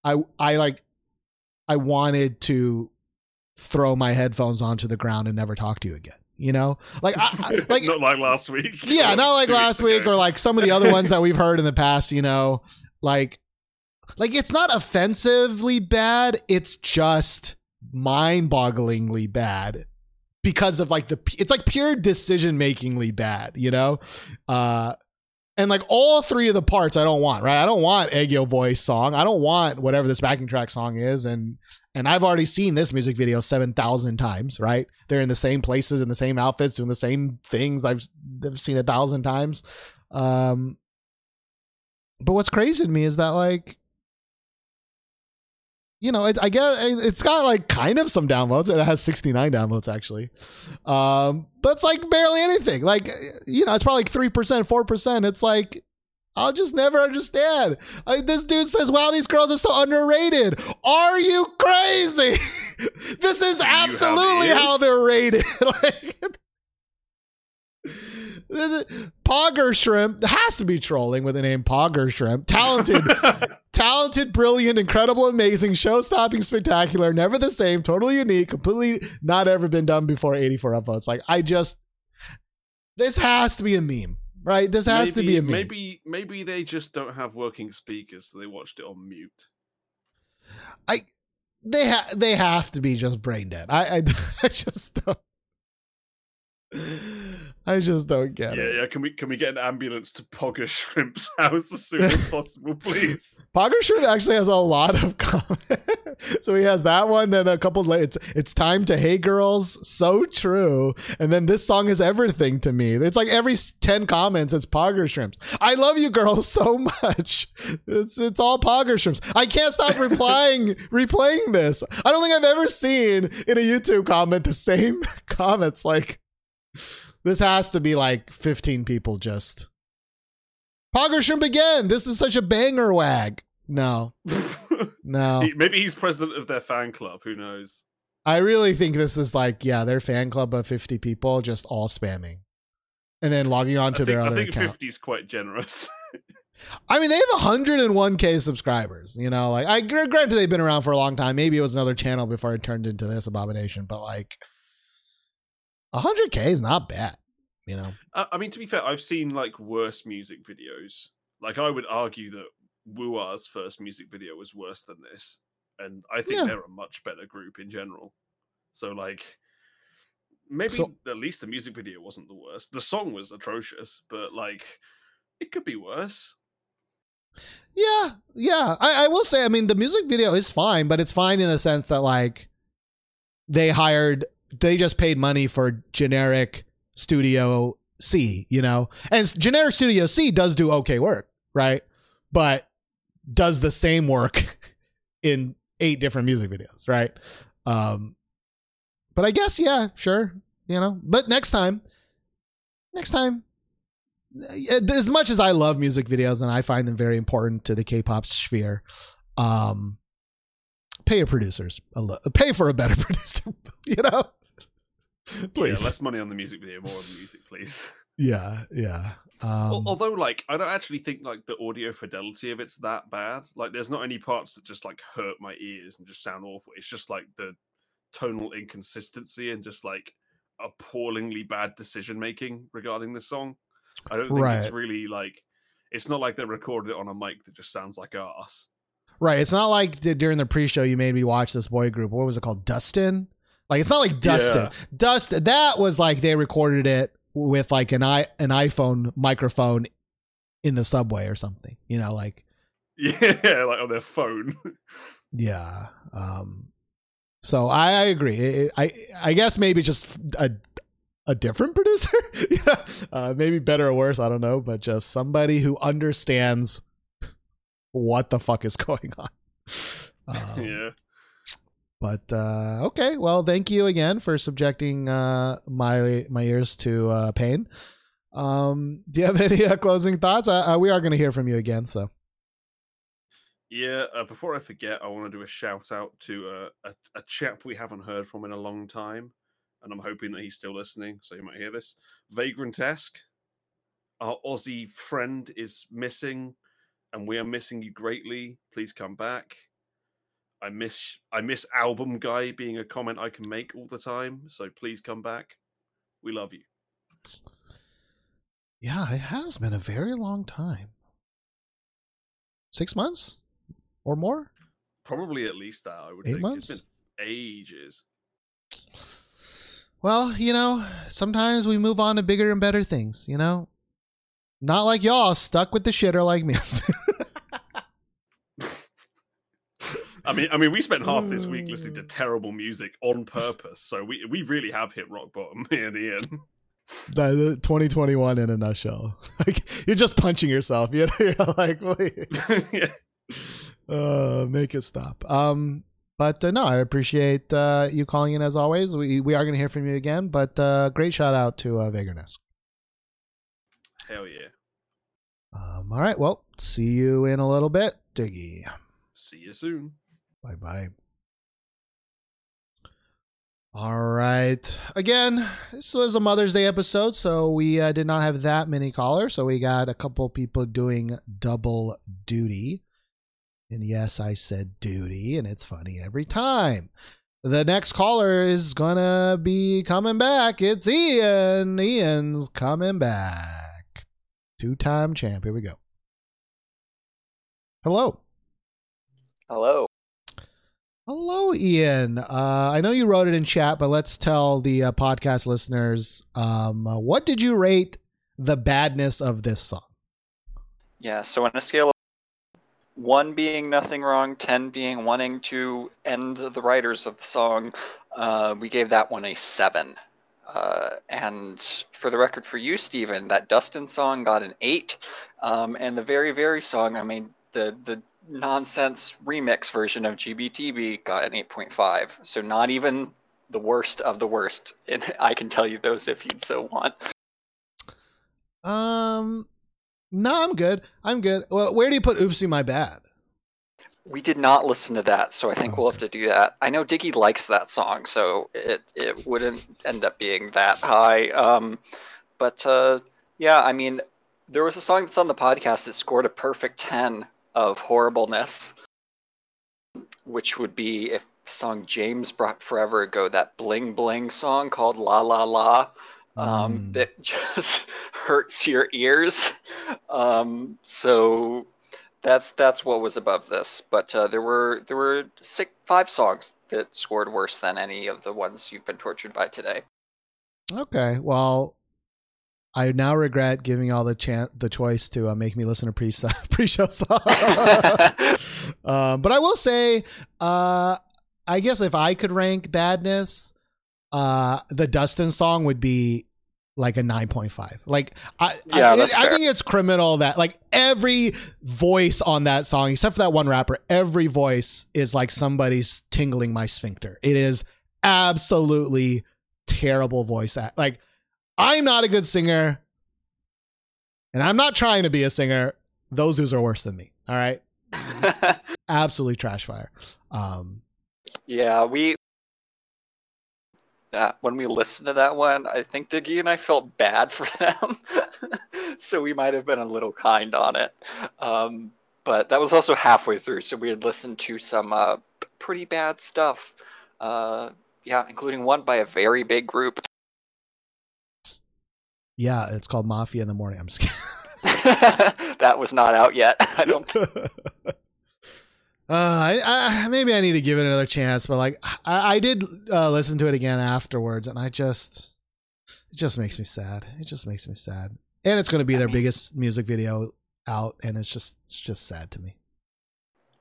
I I like I wanted to throw my headphones onto the ground and never talk to you again. You know, like I, I- [LAUGHS] like not like last week. yeah, not like last week ago. or like some of the other ones that we've heard in the past, you know, like like it's not offensively bad, it's just mind-bogglingly bad because of like the it's like pure decision-makingly bad, you know? Uh and like all three of the parts I don't want, right? I don't want aegyo voice song. I don't want whatever this backing track song is and and I've already seen this music video 7,000 times, right? They're in the same places, in the same outfits, doing the same things I've, I've seen a thousand times. Um, but what's crazy to me is that, like, you know, it, I guess it's got like kind of some downloads. It has 69 downloads actually. Um, but it's like barely anything. Like, you know, it's probably like 3%, 4%. It's like, I'll just never understand. Like, this dude says, wow, these girls are so underrated. Are you crazy? [LAUGHS] this is absolutely ears? how they're rated. [LAUGHS] like, Pogger Shrimp has to be trolling with the name Pogger Shrimp. Talented, [LAUGHS] talented, brilliant, incredible, amazing, show stopping, spectacular, never the same, totally unique, completely not ever been done before. 84 upvotes. Like, I just, this has to be a meme, right? This has to be a meme. Maybe maybe they just don't have working speakers, so they watched it on mute. I they ha- they have to be just brain dead. I I, [LAUGHS] I just don't. I just don't get Yeah, it. yeah. Can we can we get an ambulance to Pogger Shrimp's [LAUGHS] house as soon as possible, please? Pogger Shrimp actually has a lot of [LAUGHS] comment. so he has that one, then a couple. It's it's time to hey girls, so true, and then this song is everything to me. It's like every ten comments, it's Pogger shrimps. I love you girls [LAUGHS] so much. It's it's all Pogger shrimps. I can't stop replying, replaying this. I don't think I've ever seen in a YouTube comment the same comments. Like this has to be like fifteen people just. Pogger shrimp again. This is such a banger wag. No, [LAUGHS] no. Maybe he's president of their fan club. Who knows? I really think this is like, yeah, their fan club of 50 people just all spamming and then logging on to I their think, I think account. 50 is quite generous. [LAUGHS] I mean, they have 101k subscribers, you know, like I gr- granted they've been around for a long time. Maybe it was another channel before it turned into this abomination, but like 100k is not bad, you know. I I mean, to be fair, I've seen like worse music videos. Like, I would argue that Wua's first music video was worse than this, and I think Yeah. they're a much better group in general. So, like, maybe So- at least the music video wasn't the worst. The song was atrocious, but like, it could be worse. Yeah, yeah. I, I will say, I mean, the music video is fine, but it's fine in the sense that like they hired, they just paid money for generic Studio C, you know, and generic Studio C does do okay work, right? But does the same work [LAUGHS] in eight different music videos, right? Um, but I guess, yeah, sure, you know. But next time, next time, uh, as much as I love music videos and I find them very important to the K-pop sphere, um, pay your producers a li- pay for a better [LAUGHS] producer, you know. Please, Yeah, less money on the music video, more on the music, please. [LAUGHS] yeah, yeah. Um, Although, like, I don't actually think like the audio fidelity of it's that bad. Like, there's not any parts that just like hurt my ears and just sound awful. It's just like the tonal inconsistency and just like appallingly bad decision making regarding this song. I don't think Right. it's really like it's not like they recorded it on a mic that just sounds like ass. Right. It's not like during the pre-show you made me watch this boy group. What was it called? Dustin. Like it's not like Dustin. Yeah. Dust. That was like they recorded it with like an i an iPhone microphone in the subway or something. You know, like [LAUGHS] Yeah, like on their phone. [LAUGHS] Yeah. Um so I, I agree. It- it- I I guess maybe just a a different [LAUGHS] producer. yeah. Uh maybe better or worse, I don't know, but just somebody who understands what the fuck is [LAUGHS] going on. Um, yeah. But uh okay, well, thank you again for subjecting uh my my ears to uh pain. Um do you have [LAUGHS] any uh, closing thoughts? Uh, uh, we are going to hear from you again, so Yeah, uh, before I forget, I want to do a shout out to uh, a, a chap we haven't heard from in a long time, and I'm hoping that he's still listening, so you might hear this. Vagrantesque, our Aussie friend, is missing, and we are missing you greatly. Please come back. I miss I miss album guy being a comment I can make all the time, so please come back. We love you. yeah, it has been a very long time. 6 months or more? Probably at least that I would Eight think. months? It's been ages. Well, you know, sometimes we move on to bigger and better things, you know? Not like y'all stuck with the shitter like me. [LAUGHS] I mean, I mean, we spent half this week listening to terrible music on purpose, so we we really have hit rock bottom me and Ian. The- the 2021 in a nutshell. [LAUGHS] Like you're just punching yourself. You know, [LAUGHS] you're like, wait, yeah. uh, make it stop. Um, but uh, no, I appreciate uh, you calling in as always. We we are going to hear from you again. But uh, great shout out to uh. Hell yeah! Um, all right, well, see you in a little bit, Diggy. See you soon. Bye bye. All right. Again, this was a Mother's Day episode, so we uh, did not have that many callers. So we got a couple people doing double duty. And yes, I said duty, and it's funny every time. The next caller is going to be coming back. It's Ian. Ian's coming back. Two time champ. Here we go. Hello. Hello. Hello, Ian. Uh, I know you wrote it in chat, but let's tell the uh, podcast listeners um, uh, what did you rate the badness of this song? Yeah, so on a scale of one being nothing wrong, ten being wanting to end the writers of the song. Uh, we gave that one a seven. Uh, and for the record, for you, Stephen, that Dustin song got an eight, um, and the very very song, I mean the the nonsense remix version of GBTB got an eight point five. So not even the worst of the worst. And I can tell you those if you'd so want. Um, no, I'm good. I'm good. Well, where do you put "Oopsie My Bad"? We did not listen to that, so I think we'll have to do that. I know Diggy likes that song, so it it wouldn't end up being that high. Um, but uh, yeah, I mean, there was a song that's on the podcast that scored a perfect ten of horribleness, which would be if the song James brought forever ago, that bling bling song called La La La. Um, Mm. that [LAUGHS] just hurts your ears. Um, so that's that's what was above this. But uh, there were there were six five songs that scored worse than any of the ones you've been tortured by today. Okay, well, I now regret giving all the chan the choice to uh, make me listen to pre [LAUGHS] pre show song. [LAUGHS] um, but I will say, uh, I guess if I could rank badness, uh, the Dustin song would be like a nine point five. Like I, Yeah, I, I think it's criminal that like every voice on that song, except for that one rapper, every voice is like somebody's tingling my sphincter. It is absolutely terrible voice act. Like I'm not a good singer, and I'm not trying to be a singer. Those dudes are worse than me. All right, [LAUGHS] absolutely trash fire. Um, yeah, we. Uh, when we listened to that one, I think Diggy and I felt bad [LAUGHS] for them, so we might have been a little kind on it. Um, but that was also halfway through, so we had listened to some uh, pretty bad stuff. Uh, yeah, including one by a very big group. yeah, it's called Mafia in the Morning. I'm just kidding. [LAUGHS] that was not out yet. I don't. [LAUGHS] Uh, I, I maybe I need to give it another chance, but like I, I did uh, listen to it again afterwards, and I just it just makes me sad. It just makes me sad, and it's going to be I their mean- biggest music video out, and it's just it's just sad to me.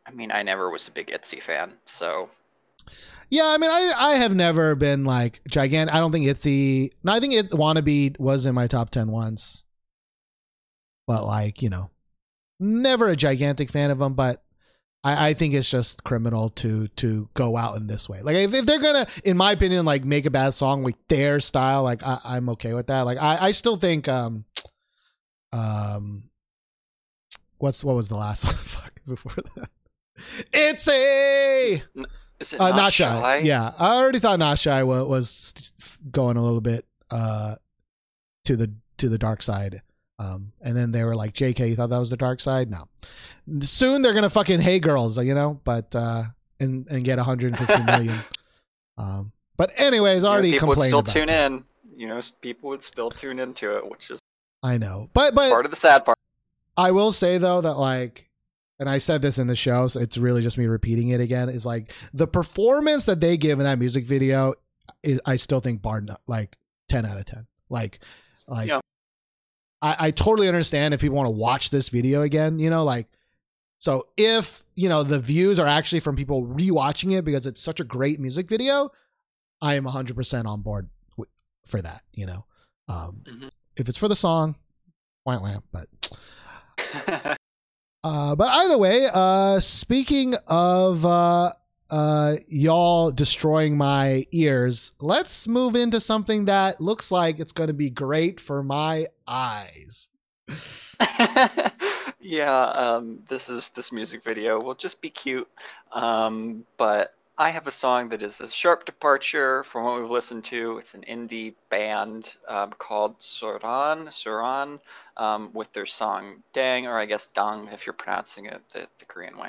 I mean, I never was a big Itzy fan, so Yeah, I mean, I I have never been like gigantic. I don't think Itzy. No, I think it wannabe was in my top ten once, but like you know, never a gigantic fan of them. But I, I think it's just criminal to to go out in this way. Like if, if they're gonna, in my opinion, like make a bad song like their style, like I, I'm okay with that. Like I I still think um um what's what was the last [LAUGHS] one? Fuck before that. It's a is it uh, not, not shy? shy. Yeah, I already thought not shy was, was going a little bit uh to the to the dark side. Um, and then they were like, "J.K., you thought that was the dark side? No. Soon they're gonna fucking hey girls, you know, but uh, and and get 150 [LAUGHS] million. Um, but anyways, You know, already people would complained still tune that. in. You know, people would still tune into it, which is I know, but but part of the sad part. I will say though that like and I said this in the show, so it's really just me repeating it again, is like the performance that they give in that music video is I still think bar no- like ten out of ten. Like like Yeah. I, I totally understand if people want to watch this video again, you know, like so if you know the views are actually from people rewatching it because it's such a great music video, I am 100% on board w- for that, you know. Um Mhm. if it's for the song, wah, wah, but [LAUGHS] uh, but either way, uh, speaking of uh, uh, y'all destroying my ears, let's move into something that looks like it's going to be great for my eyes. [LAUGHS] yeah, um, this is this music video will just be cute, um, but I have a song that is a sharp departure from what we've listened to. It's an indie band um, called Soran, Soran, um, with their song "Dang" or I guess "Dang" if you're pronouncing it the, the Korean way.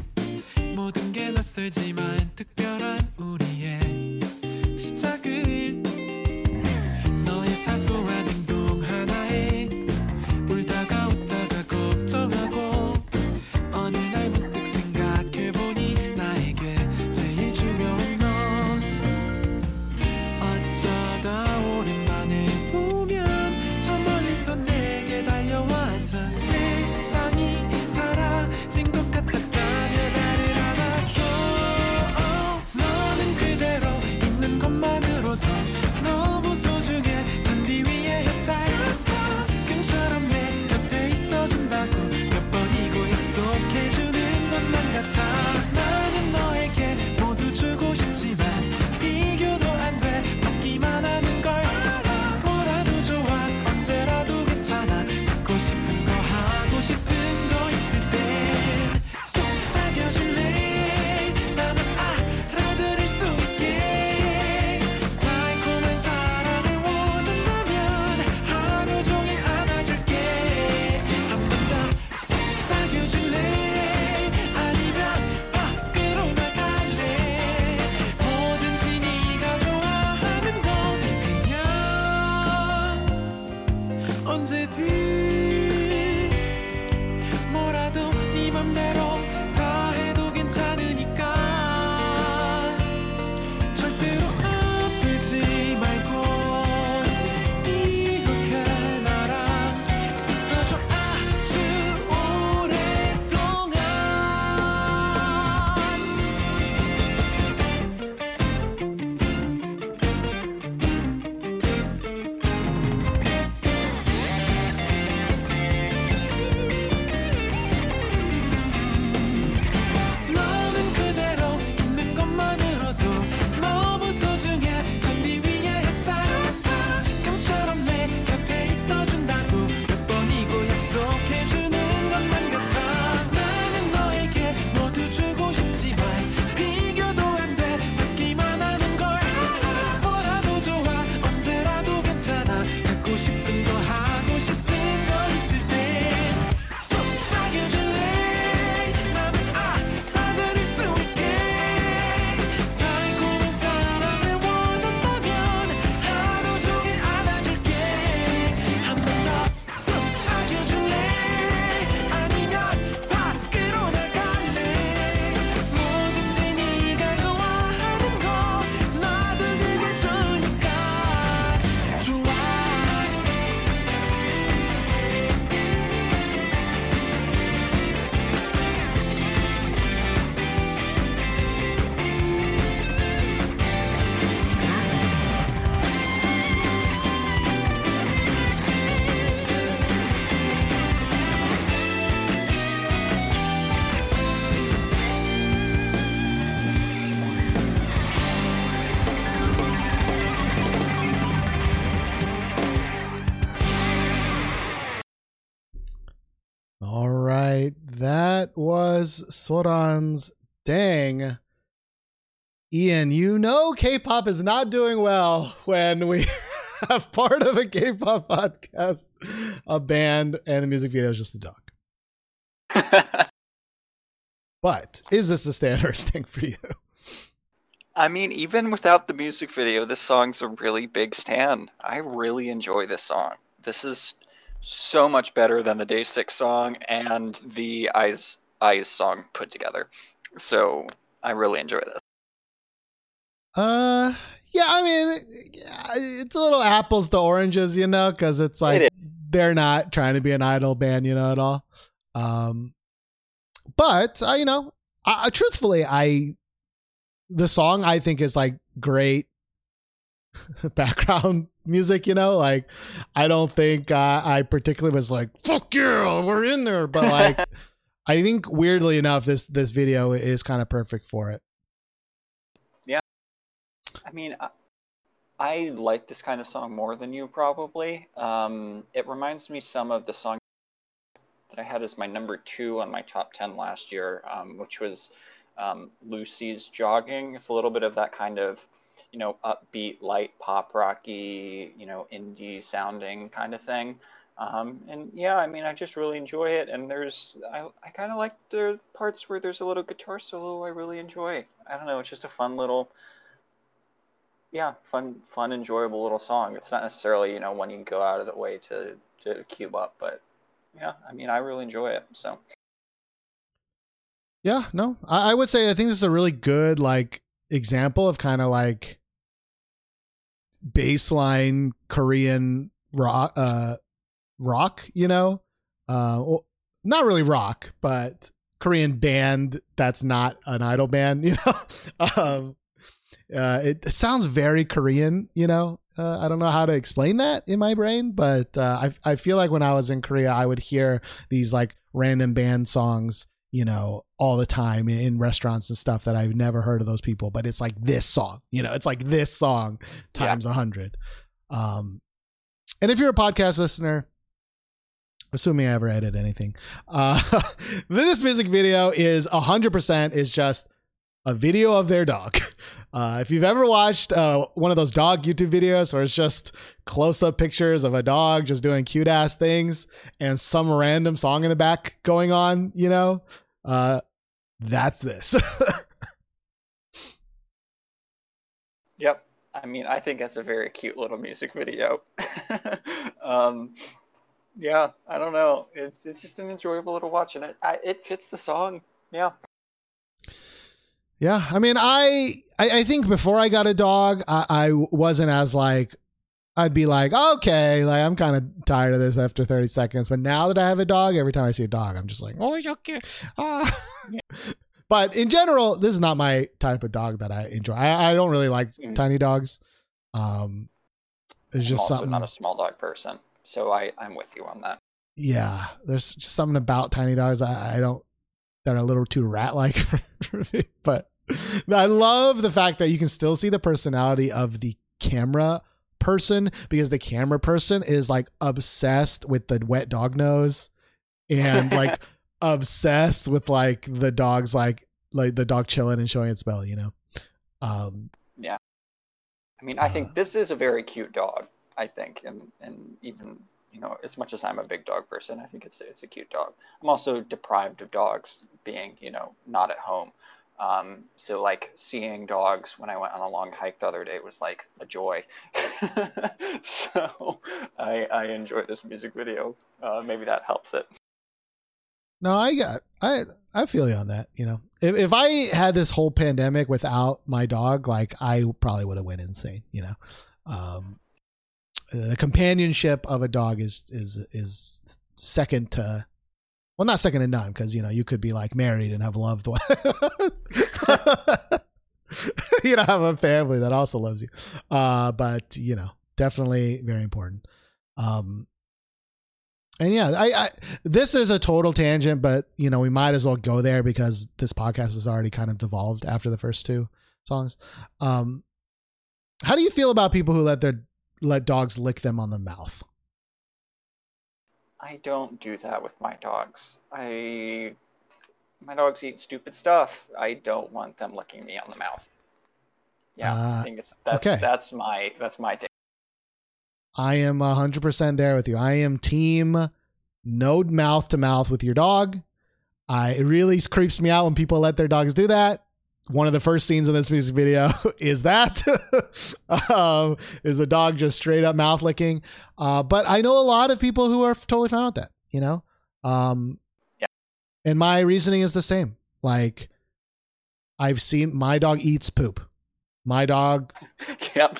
모든 게 낯설지만 특별한 우리의 시작을 너의 사소한 was Soran's Dang. Ian, you know K pop is not doing well when we [LAUGHS] have part of a K pop podcast, a band, and the music video is just a dog. [LAUGHS] But is this a standard [LAUGHS] sting for you? I mean, even without the music video, this song's a really big stand. I really enjoy this song. This is so much better than the DAY6 song and the Eyes Eyes song put together. So I really enjoy this. Uh, yeah, I mean, it's a little apples to oranges, you know, because it's like It they're not trying to be an idol band, you know, at all. Um, but uh, you know, I, I- truthfully, I the song I think is like great [LAUGHS] background music, you know, like I don't think uh, I particularly was like fuck yeah, we're in there, but like [LAUGHS] I think weirdly enough, this this video is kind of perfect for it. Yeah, I mean, I, I like this kind of song more than you probably. Um, it reminds me some of the song that I had as my number two on my top 10 last year, um, which was um, Lucy's Jogging. It's a little bit of that kind of, you know, upbeat, light pop rocky, you know, indie sounding kind of thing. Um, and yeah, I mean, I just really enjoy it. And there's, I, I kind of like the parts where there's a little guitar solo. I really enjoy. I don't know. It's just a fun little, yeah, fun, fun, enjoyable little song. It's not necessarily, you know, one you go out of the way to to cube up, but yeah, I mean, I really enjoy it. So Yeah, no, I, I would say I think this is a really good like example of kind of like baseline Korean rock, uh, rock. You know, uh, well, not really rock, but Korean band that's not an idol band. [LAUGHS] You know, um, uh, it sounds very Korean. You know, uh, I don't know how to explain that in my brain, but uh, I I feel like when I was in Korea, I would hear these like random band songs, you know, all the time in, in restaurants and stuff that I've never heard of those people. But it's like this song, you know, it's like this song times a hundred. Um, and if you're a podcast listener, assuming I ever edit anything, uh, [LAUGHS] this music video is hundred percent is just a video of their dog. [LAUGHS] Uh, if you've ever watched uh, one of those dog YouTube videos where it's just close up pictures of a dog just doing cute ass things and some random song in the back going on, you know, uh, that's this. [LAUGHS] Yep. I mean, I think that's a very cute little music video. um, yeah, I don't know. It's it's just an enjoyable little watch, and it I, it fits the song. Yeah. Yeah, I mean, I, I I think before I got a dog, I, I wasn't as like, I'd be like, okay, like I'm kind of tired of this after 30 seconds. But now that I have a dog, every time I see a dog, I'm just like, oh, it's okay. Ah. [LAUGHS] but in general, this is not my type of dog that I enjoy. I, I don't really like Mm. tiny dogs. Um, it's I'm just also something. not a small dog person, so I I'm with you on that. yeah, there's just something about tiny dogs I, I don't that are a little too rat like [LAUGHS] for me. But I love the fact that you can still see the personality of the camera person because the camera person is like obsessed with the wet dog nose and [LAUGHS] like obsessed with like the dog's like like the dog chilling and showing its belly, you know. Um yeah. I mean, I Uh, think this is a very cute dog. I think, and and even you know, as much as I'm a big dog person, I think it's it's a cute dog. I'm also deprived of dogs, being you know not at home. Um, so like seeing dogs when I went on a long hike the other day was like a joy. [LAUGHS] so I I enjoy this music video. Uh, maybe that helps it. No, I got I I feel you on that. You know, if if I had this whole pandemic without my dog, like I probably would have went insane. You know, um, the companionship of a dog is is is second to, well, not second to none because you know you could be like married and have loved one. [LAUGHS] you know, have a family that also loves you. Uh, but you know, definitely very important. Um, and yeah, I, I this is a total tangent, but you know we might as well go there because this podcast has already kind of devolved after the first two songs. Um, how do you feel about people who let their let dogs lick them on the mouth? I don't do that with my dogs. I my dogs eat stupid stuff. I don't want them licking me on the mouth. Yeah, Uh, I think it's that's okay. that's my that's my take. I am hundred percent there with you. I am team no mouth to mouth with your dog. I it really creeps me out when people let their dogs do that. One of the first scenes in this music video [LAUGHS] is that [LAUGHS] um, is the dog just straight up mouth licking. Uh, but I know a lot of people who are totally fine with that. You know, um, Yeah. And my reasoning is the same. Like, I've seen my dog eats poop. My dog [LAUGHS] yep.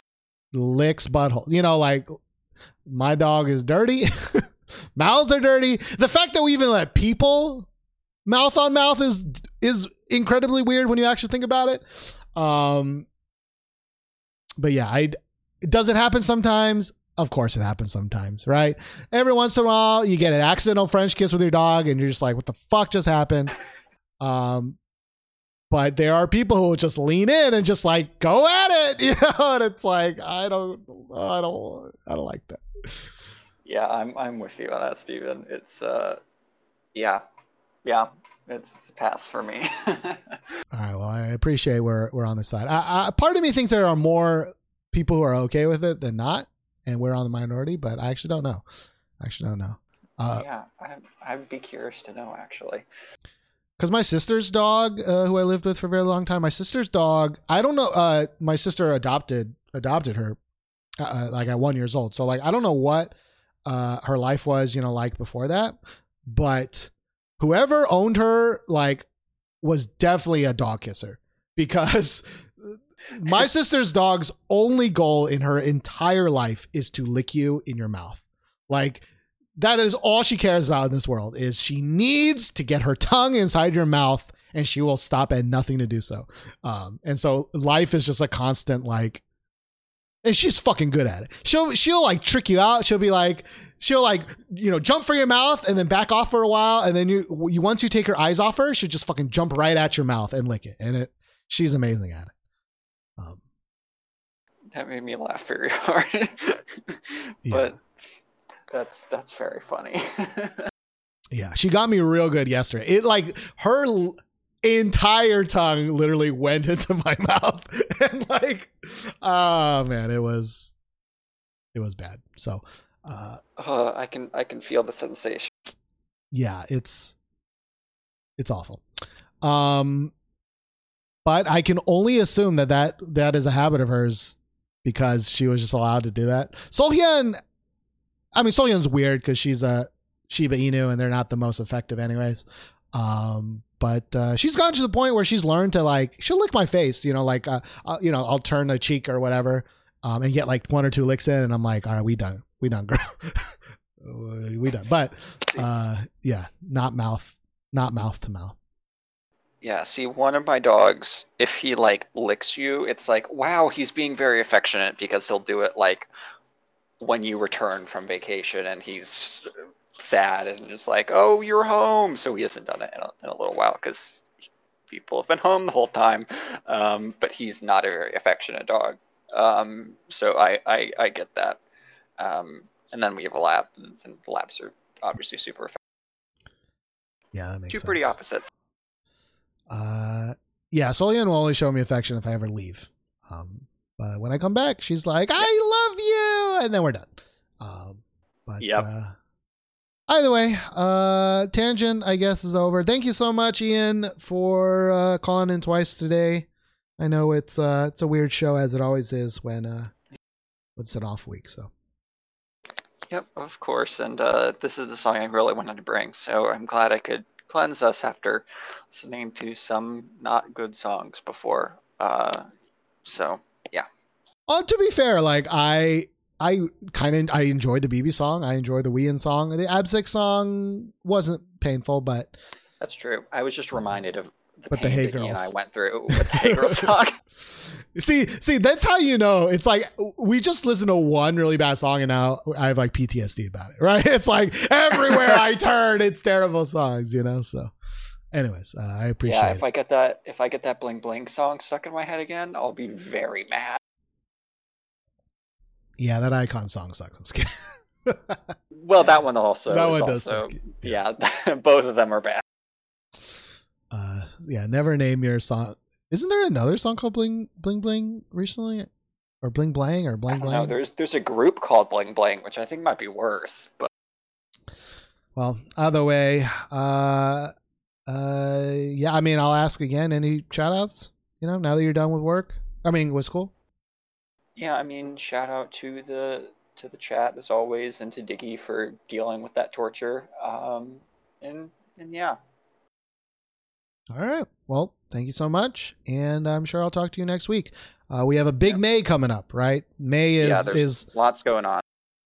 licks butthole. You know, like my dog is dirty. Mouths are dirty. The fact that we even let people mouth on mouth is is incredibly weird when you actually think about it. Um but yeah, I does it happen sometimes? Of course it happens sometimes, right? Every once in a while you get an accidental French kiss with your dog and you're just like, what the fuck just happened? Um but there are people who will just lean in and just like go at it, [LAUGHS] you know, and it's like I don't, I don't, I don't like that. Yeah, I'm I'm with you on that, Steven. It's uh, yeah, yeah, it's, it's a pass for me. [LAUGHS] All right, well, I appreciate we're we're on the side. I, I, part of me thinks there are more people who are okay with it than not, and we're on the minority, but I actually don't know. I actually, no, no. Uh, yeah, I, I'd be curious to know actually. because my sister's dog, uh, who I lived with for a very long time, my sister's dog, I don't know. Uh, my sister adopted adopted her, uh, like at one years old. So like I don't know what uh her life was, you know, like before that, but whoever owned her, like, was definitely a dog kisser because [LAUGHS] my sister's dog's only goal in her entire life is to lick you in your mouth, like that is all she cares about in this world is she needs to get her tongue inside your mouth and she will stop at nothing to do so. Um and so life is just a constant like and she's fucking good at it. She'll she'll like trick you out. She'll be like she'll like you know jump for your mouth and then back off for a while and then you you once you take her eyes off her she'll just fucking jump right at your mouth and lick it and it she's amazing at it um That made me laugh very [LAUGHS] hard. but that's that's very funny. [LAUGHS] Yeah, she got me real good yesterday. It like her l- entire tongue literally went [LAUGHS] into my mouth, and like, oh man, it was, it was bad. So, uh, uh, I can I can feel the sensation. yeah, it's, it's awful. Um, but I can only assume that that that is a habit of hers because she was just allowed to do that. Solhyun, I mean, Solhyun's weird because she's a Shiba Inu and they're not the most effective, anyways. Um, but uh, she's gotten to the point where she's learned to like she'll lick my face, you know, like uh, uh, you know, I'll turn a cheek or whatever, um, and get like one or two licks in, and I'm like, all right, we done, we done, girl, [LAUGHS] we done. But uh, yeah, not mouth, not mouth to mouth. Yeah, see, one of my dogs, if he like licks you, it's like, wow, he's being very affectionate because he'll do it like when you return from vacation and he's sad and just like, oh, you're home. So he hasn't done it in a, in a little while because people have been home the whole time. Um, but he's not a very affectionate dog. Um, so I, I, I get that. Um, and then we have a lab, and the labs are obviously super affectionate. Yeah, that makes Two sense. pretty opposites. Uh, yeah, Solian will only show me affection if I ever leave. Um, but when I come back, she's like, "I love you," and then we're done. Um, but Yep. uh, either way, uh, tangent I guess is over. Thank you so much, Ian, for uh, calling in twice today. I know it's uh, it's a weird show as it always is when uh, it's an off week. So Yep, of course. And uh, this is the song I really wanted to bring, so I'm glad I could cleanse us after listening to some not good songs before. Uh, so yeah, Uh, to be fair, like I I kind of I enjoyed the BIBI song. I enjoyed the Wheein song. The AB6IX song wasn't painful, but that's true. I was just reminded of the But the pain Hey that Ian and I went through with the Hey [LAUGHS] Girls song. [LAUGHS] see, see, that's how you know. It's like we just listen to one really bad song, and now I have like PTSD about it. [LAUGHS] Right? It's like everywhere I turn, it's terrible songs. You know. So, anyways, uh, I appreciate yeah, it. if I get that if I get that bling bling song stuck in my head again, I'll be very mad. yeah, that icon song sucks. I'm scared. [LAUGHS] Well, that one also. That one does also, suck, Yeah, [LAUGHS] both of them are bad. uh, yeah, never name your song. Isn't there another song called Bling Bling Bling recently, or Bling Blang or Bling. Blang? There's there's a group called Bling Bling, which I think might be worse. But Well, either way, uh, uh, yeah. I mean, I'll ask again. Any shout outs? You know, now that you're done with work. I mean, with school. yeah, I mean, shout out to the to the chat as always, and to Diggy for dealing with that torture. Um, and and yeah, All right. Well, thank you so much, and I'm sure I'll talk to you next week. Uh, we have a big May coming up, right? May is yeah, is lots going on.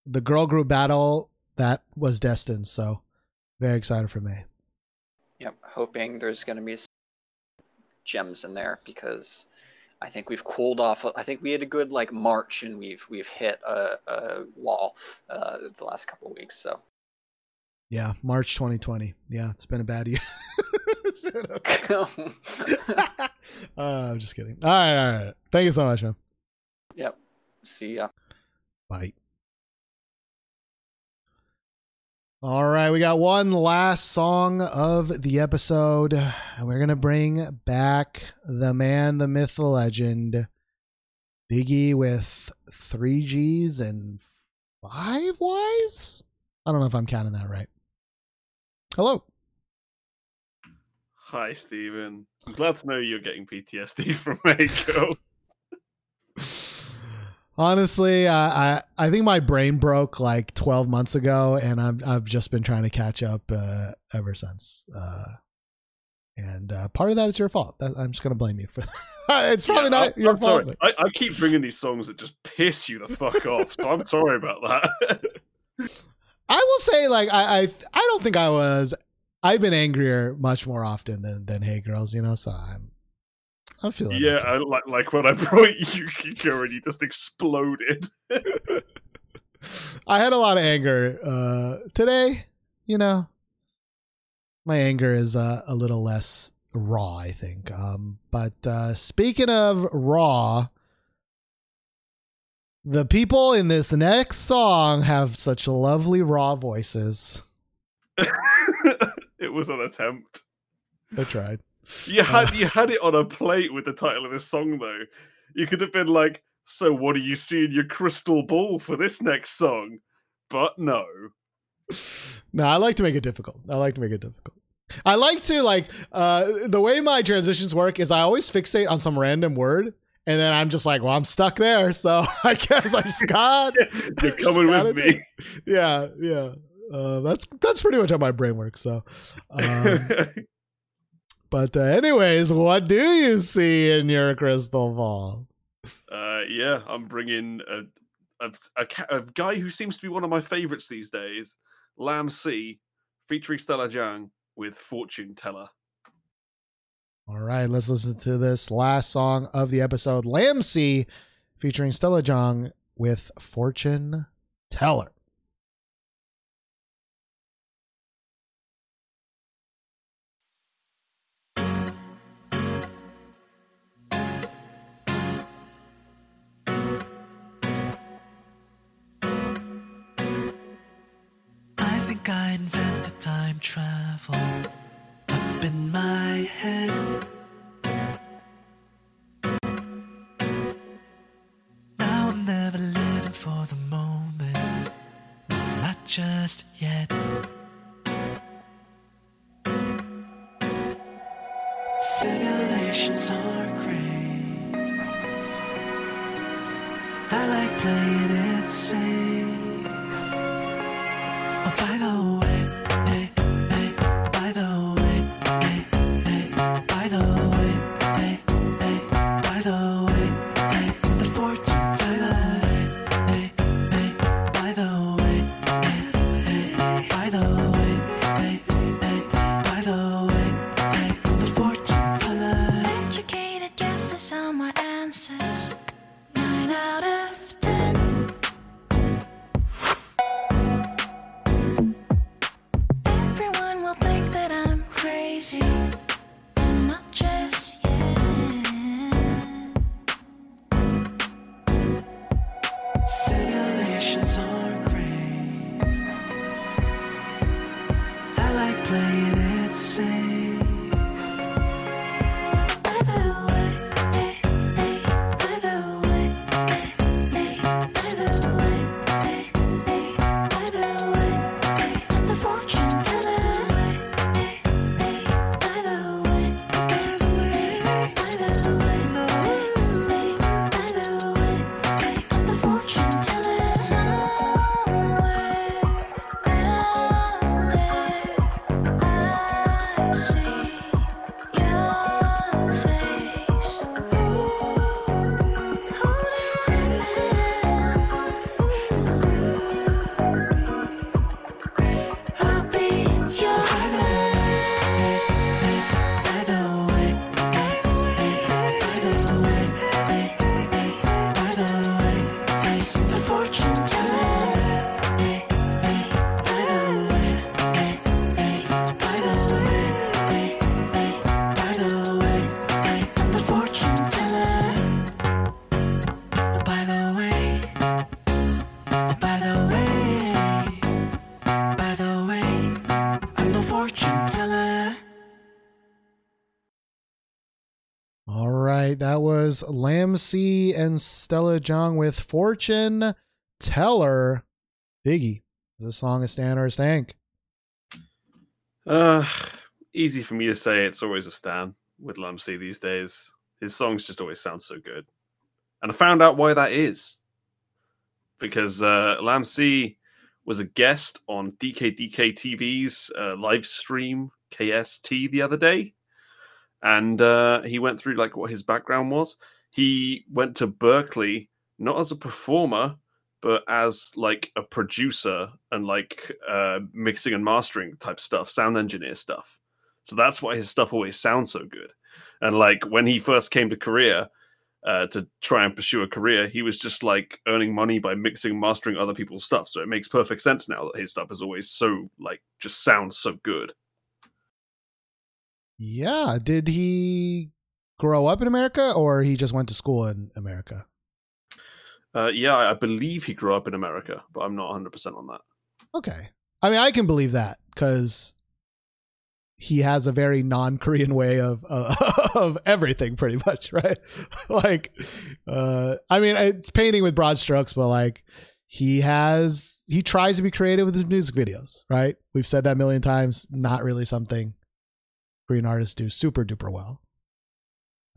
the girl group battle that was destined. So, very excited for May. Yep, hoping there's going to be some gems in there because I think we've cooled off. I think we had a good like March, and we've we've hit a, a wall uh, the last couple of weeks. So Yeah, March 2020. Yeah, it's been a bad year. [LAUGHS] [LAUGHS] it's been [LAUGHS] [LAUGHS] uh, I'm just kidding. All right, all right. Thank you so much, man. yep, see ya. Bye. All right, we got one last song of the episode, and we're gonna bring back the man, the myth, the legend, Biggie with three G's and five Y's. I don't know if I'm counting that right. Hello. Hi, Stephen. I'm glad to know you're getting PTSD [LAUGHS] from Mako. Honestly, I, I I think my brain broke like 12 months ago, and I've I've just been trying to catch up uh, ever since. Uh, and uh, part of that is your fault. That, I'm just gonna blame you for. [LAUGHS] it's probably Yeah, not I- your I'm fault. sorry. I, I keep bringing these songs that just piss you the fuck off. So I'm sorry about that. [LAUGHS] I will say, like, I, I, I don't think I was. I've been angrier much more often than than Hey Girls, you know. So I'm, I'm feeling. yeah. I, like like when I [LAUGHS] brought you Kiko and you just exploded. I had a lot of anger uh, today. You know, my anger is uh, a little less raw, I think. Um, but uh, speaking of raw, the people in this next song have such lovely raw voices. [LAUGHS] it was an attempt. I tried. You had Uh. you had it on a plate with the title of this song though. You could have been like, "So what do you see in your crystal ball for this next song?" But no. No, I like to make it difficult. I like to make it difficult. I like to like uh the way my transitions work is I always fixate on some random word and then I'm just like, well, I'm stuck there, so [LAUGHS] I guess I just [LAUGHS] got You're coming with me. yeah, yeah. Uh, that's that's pretty much how my brain works. So, um, [LAUGHS] but uh, anyways, what do you see in your crystal ball? uh, yeah, I'm bringing a, a a a guy who seems to be one of my favorites these days, Lambc, featuring Stella Jang with Fortune Teller. All right, let's listen to this last song of the episode, Lambc, featuring Stella Jang with Fortune Teller. Travel up in my head. Now I'm never living for the moment, not just yet. Was Lambc and Stella Jang with Fortune Teller. Biggie, Is this song a stan or a stank? Uh, easy for me to say. It's always a stan with Lambc these days. His songs just always sound so good, and I found out why that is. Because uh, Lambc was a guest on DKDK TV's uh, live stream KST the other day, and uh, he went through like what his background was. He went to Berkeley not as a performer, but as like a producer and like uh, mixing and mastering type stuff, sound engineer stuff. So that's why his stuff always sounds so good. And like when he first came to Korea uh, to try and pursue a career, he was just like earning money by mixing and mastering other people's stuff. So it makes perfect sense now that his stuff is always so like just sounds so good. Yeah. Did he grow up in America or he just went to school in America? Uh, yeah, I believe he grew up in America, but I'm not 100% on that. Okay. I mean, I can believe that because he has a very non-Korean way of uh, [LAUGHS] of everything, pretty much, right? [LAUGHS] like, uh, I mean, it's painting with broad strokes, but like, he has he tries to be creative with his music videos, right? We've said that a million times. Not really something Korean artists do super duper well.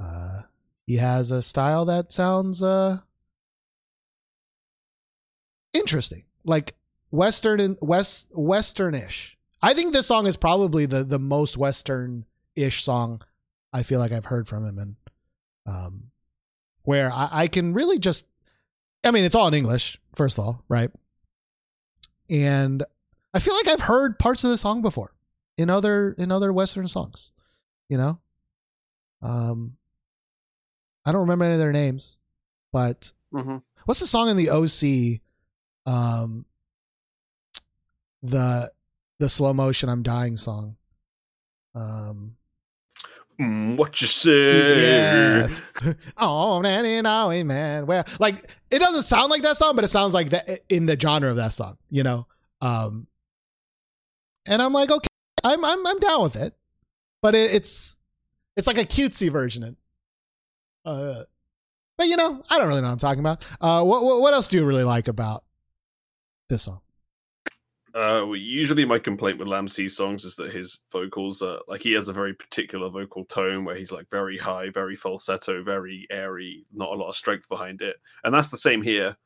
Uh, he has a style that sounds uh interesting, like western and west westernish. I think this song is probably the the most western-ish song I feel like I've heard from him, and um, where I, I can really just, I mean, it's all in English, first of all, right? And I feel like I've heard parts of the song before in other in other western songs, you know. Um, I don't remember any of their names, but Mm-hmm. what's the song in the OC? Um, the the slow motion "I'm Dying" song. Um, Mm, what you say? yes. [LAUGHS] oh, man, you know, man. Well, like it doesn't sound like that song, but it sounds like that in the genre of that song, you know. Um, and I'm like, okay, I'm I'm I'm down with it, but it, it's it's like a cutesy version. Uh, but you know, I don't really know what I'm talking about. Uh, what what, what else do you really like about this song? Uh, well, usually my complaint with Lambc songs is that his vocals are like he has a very particular vocal tone where he's like very high, very falsetto, very airy, not a lot of strength behind it. And that's the same here,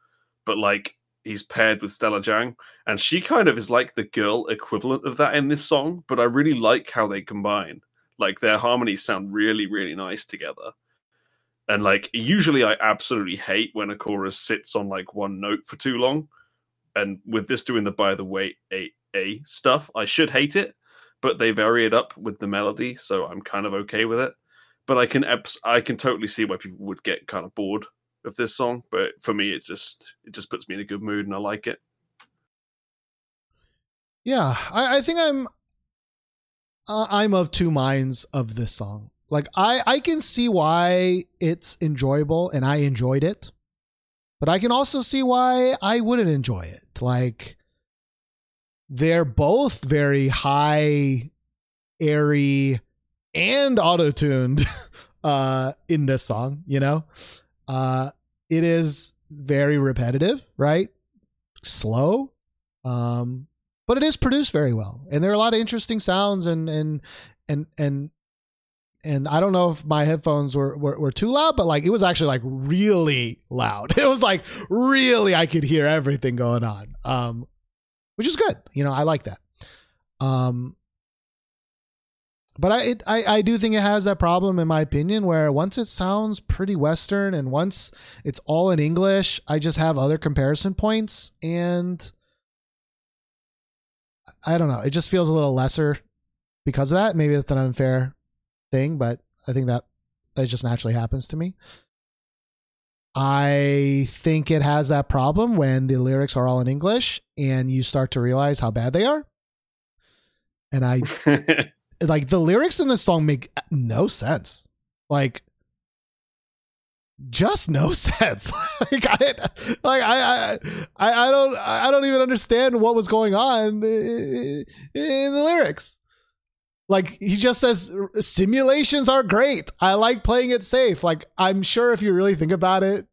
but like he's paired with Stella Jang, and she kind of is like the girl equivalent of that in this song. But I really like how they combine. Like their harmonies sound really, really nice together. And like usually, I absolutely hate when a chorus sits on like one note for too long and with this doing the by the way a a stuff i should hate it but they vary it up with the melody so i'm kind of okay with it but i can i can totally see why people would get kind of bored of this song but for me it just it just puts me in a good mood and i like it Yeah, I, I think I'm uh, I'm of two minds of this song. Like I I can see why it's enjoyable and I enjoyed it. But I can also see why I wouldn't enjoy it. Like they're both very high airy and auto-tuned [LAUGHS] uh in this song, you know? Uh it is very repetitive, right? Slow. Um but it is produced very well and there are a lot of interesting sounds and and and and and I don't know if my headphones were, were were too loud, but like it was actually like really loud. [LAUGHS] It was like really I could hear everything going on. Um which is good. You know, I like that. Um but I, it, I I do think it has that problem in my opinion where once it sounds pretty western and once it's all in English, I just have other comparison points and I don't know. It just feels a little lesser because of that. Maybe that's an unfair thing, but I think that that just naturally happens to me. I think it has that problem when the lyrics are all in English and you start to realize how bad they are. And I [LAUGHS] like the lyrics in this song make no sense. Like just no [LAUGHS] sense. like I like I, I I don't I don't even understand what was going on in the lyrics. Like he just says simulations are great. I like playing it safe. Like I'm sure if you really think about it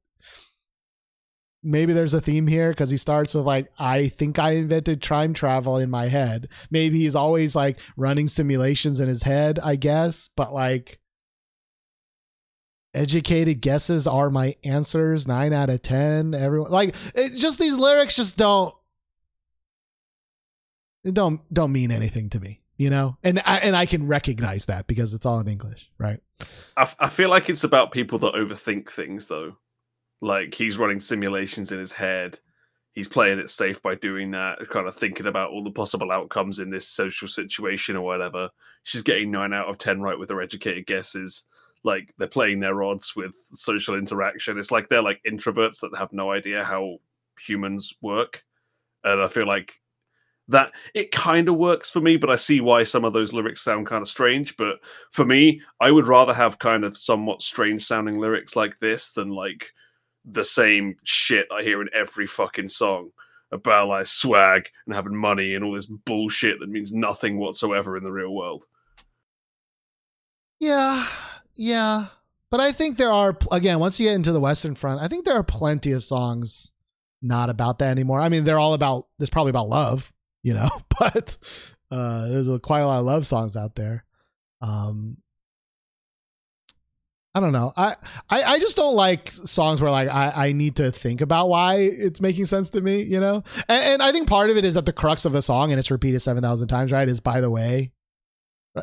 maybe there's a theme here because he starts with like i think i invented time travel in my head. Maybe he's always like running simulations in his head i guess but like educated guesses are my answers 9 out of 10 everyone like it, just these lyrics just don't don't don't mean anything to me you know? And i and i can recognize that because it's all in english right? I, I feel like it's about people that overthink things, though. Like he's running simulations in his head. He's playing it safe by doing that, kind of thinking about all the possible outcomes in this social situation or whatever. She's getting nine out of ten right with her educated guesses. Like they're playing their odds with social interaction. It's like they're like introverts that have no idea how humans work. And I feel like that it kind of works for me, but I see why some of those lyrics sound kind of strange. But for me, I would rather have kind of somewhat strange sounding lyrics like this than like the same shit I hear in every fucking song about like swag and having money and all this bullshit that means nothing whatsoever in the real world. Yeah, yeah. But I think there are again, once you get into the Western Front, I think there are plenty of songs not about that anymore. I mean, they're all about there's probably about love, you know, [LAUGHS] but uh there's a, quite a lot of love songs out there. Um I don't know. I, I I just don't like songs where like I, I need to think about why it's making sense to me, you know? And, and I think part of it is that the crux of the song and it's repeated 7,000 times, right? Is by the way,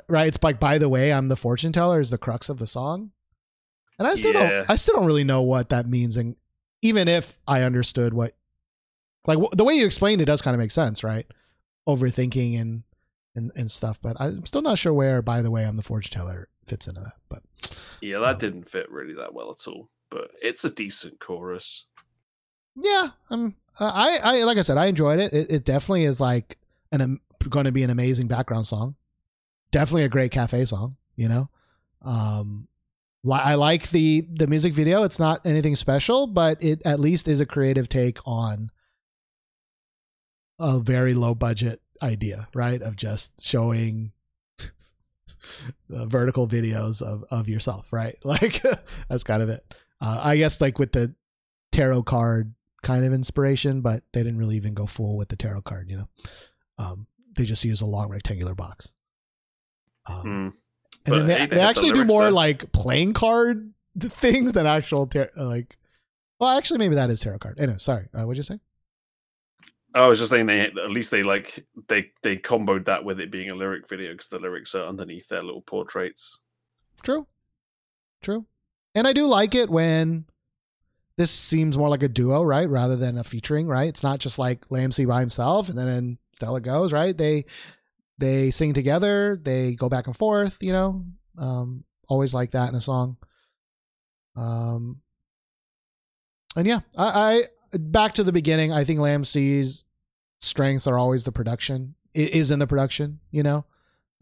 right? It's like by the way, I'm the fortune teller is the crux of the song. And I still Yeah. don't I still don't really know what that means and even if I understood what like the way you explained it does kind of make sense, right? Overthinking and and and stuff, but I'm still not sure where by the way, I'm the fortune teller fits into that. But Yeah, that didn't fit really that well at all. But it's a decent chorus. yeah, um, I, I, like I said, I enjoyed it. It, it definitely is like an um, going to be an amazing background song. Definitely a great cafe song. You know, um, li- I like the the music video. It's not anything special, but it at least is a creative take on a very low budget idea, right? Of just showing uh, vertical videos of of yourself, right? [LAUGHS] Like that's kind of it. Uh, I guess like with the tarot card kind of inspiration, but they didn't really even go full with the tarot card, you know. Um, they just use a long rectangular box. Um, Mm. and then they, they they the actually do more there. like playing card [LAUGHS] things than actual tar- like. Well, actually, maybe that is tarot card. Anyway, sorry. Uh, what'd you say? I was just saying they at least they like they they comboed that with it being a lyric video because the lyrics are underneath their little portraits. True. True. And I do like it when this seems more like a duo, right? Rather than a featuring, right? It's not just like Lambc by himself and then Stella goes, right? They they sing together, they go back and forth, you know. Um always like that in a song. Um and yeah, I, I back to the beginning, I think Lambc's strengths are always the production. It is in the production, you know.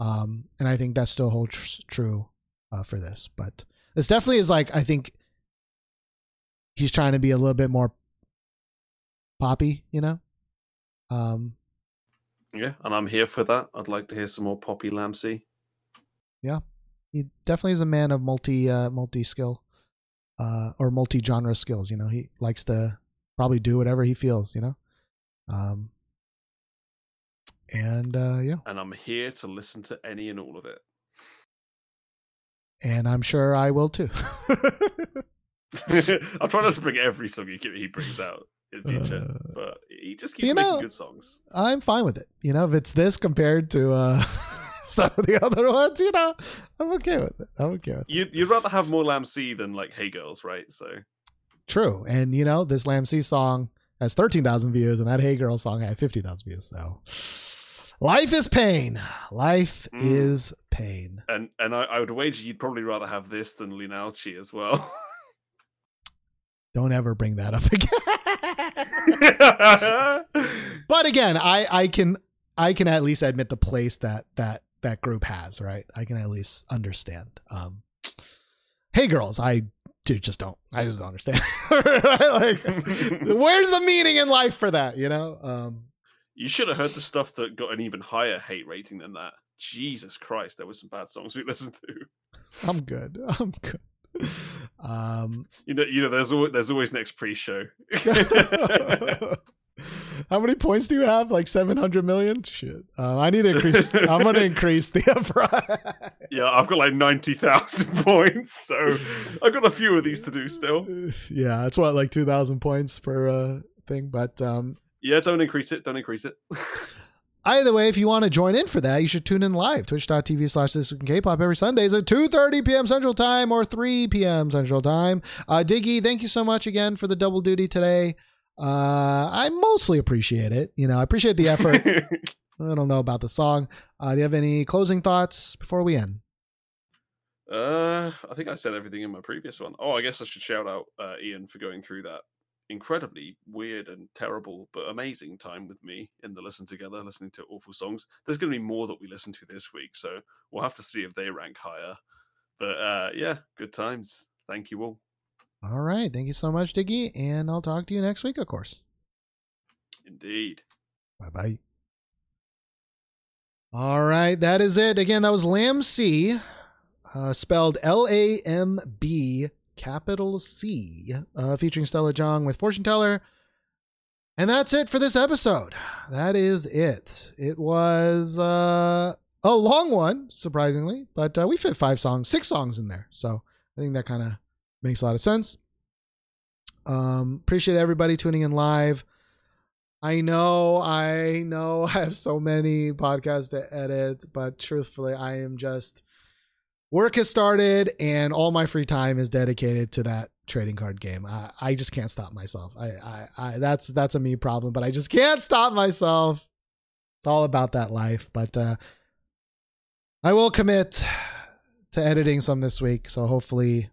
Um and I think that still holds tr- true uh, for this. But this definitely is like I think he's trying to be a little bit more poppy, you know. Um, Yeah, and I'm here for that. I'd like to hear some more Poppy Lambc. Yeah. He definitely is a man of multi uh, multi skill uh, or multi genre skills. You know, he likes to probably do whatever he feels. You know, um, and uh, yeah, And I'm here to listen to any and all of it. and I'm sure I will too. [LAUGHS] [LAUGHS] I'll try not to bring every song he he brings out in future, Uh, but he just keeps you making know- good songs. I'm fine with it. You know, if it's this compared to uh, [LAUGHS] some of the other ones, you know, I'm okay with it. I'm okay with it. You'd, you'd rather have more Lambc than like Hey Girls, right? So True. And you know, this Lamb C song has 13,000 views and that Hey Girl song had 50,000 views. So life is pain. Life Mm. is pain. and and I, I would wager you'd probably rather have this than Leenalchi as well. Don't ever bring that up [LAUGHS] again. [LAUGHS] but again, I I can I can at least admit the place that that that group has, right? I can at least understand. Um Hey girls, I dude just don't I just don't understand. [LAUGHS] Like where's the meaning in life for that, you know? Um you should have heard the stuff that got an even higher hate rating than that. Jesus Christ, there were some bad songs we [LAUGHS] listened to. I'm good. [LAUGHS] I'm good. um, You know, you know, there's always, there's always next pre-show. [LAUGHS] how many points do you have? Like seven hundred million? Shit. Uh, I need to increase. I'm going to increase the price. yeah, I've got like ninety thousand points, so I've got a few of these to do still. yeah, it's what like two thousand points per uh, thing. But um, Yeah, don't increase it. Don't increase it. [LAUGHS] Either way, if you want to join in for that, you should tune in live, twitch.tv slash this week in K-pop every Sunday. Sundays at 2.30 p.m. Central Time or 3 p.m. Central Time. Uh, Diggy, thank you so much again for the double duty today. Uh, I mostly appreciate it. You know, I appreciate the effort. [LAUGHS] I don't know about the song. Uh, do you have any closing thoughts before we end? Uh, I think I said everything in my previous one. Oh, I guess I should shout out uh, Ian for going through that incredibly weird and terrible but amazing time with me in the listen together, listening to awful songs. There's going to be more that we listen to this week, so we'll have to see if they rank higher. But uh, yeah, good times. Thank you all. All right. Thank you so much, Diggy. And I'll talk to you next week, of course. Indeed. Bye bye. All right, that is it. Again, that was Lamb C, uh, spelled L A M B capital C, uh, featuring Stella Jang with Fortune Teller. And that's it for this episode. That is it. It was uh, a long one, surprisingly, but uh, we fit five songs, six songs in there. So I think that kind of makes a lot of sense. Um, appreciate everybody tuning in live. I know, I know [LAUGHS] I have so many podcasts to edit, but truthfully, I am just work has started and all my free time is dedicated to that trading card game. I, I just can't stop myself. I, I, I that's that's a me problem, but I just can't stop myself. It's all about that life. But uh I will commit to editing some this week. So hopefully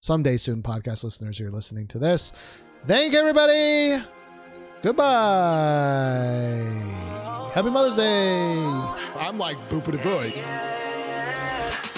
someday soon, podcast listeners who are listening to this. Thank everybody. Goodbye. Happy Mother's Day. I'm like boopity boy.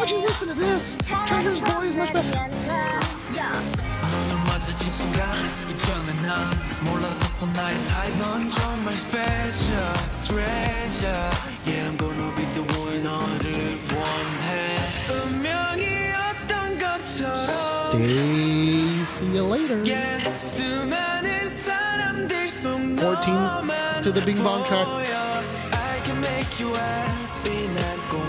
would you listen to this? Treasure's Boy is much better. Stay. See you later. 14 to the Bing Bong track.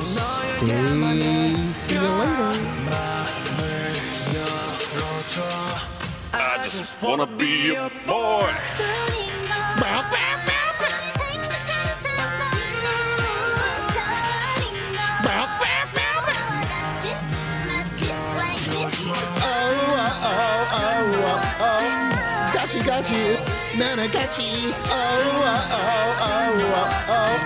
Stay. See you later. I just wanna be a boy. Oh, oh, oh, oh,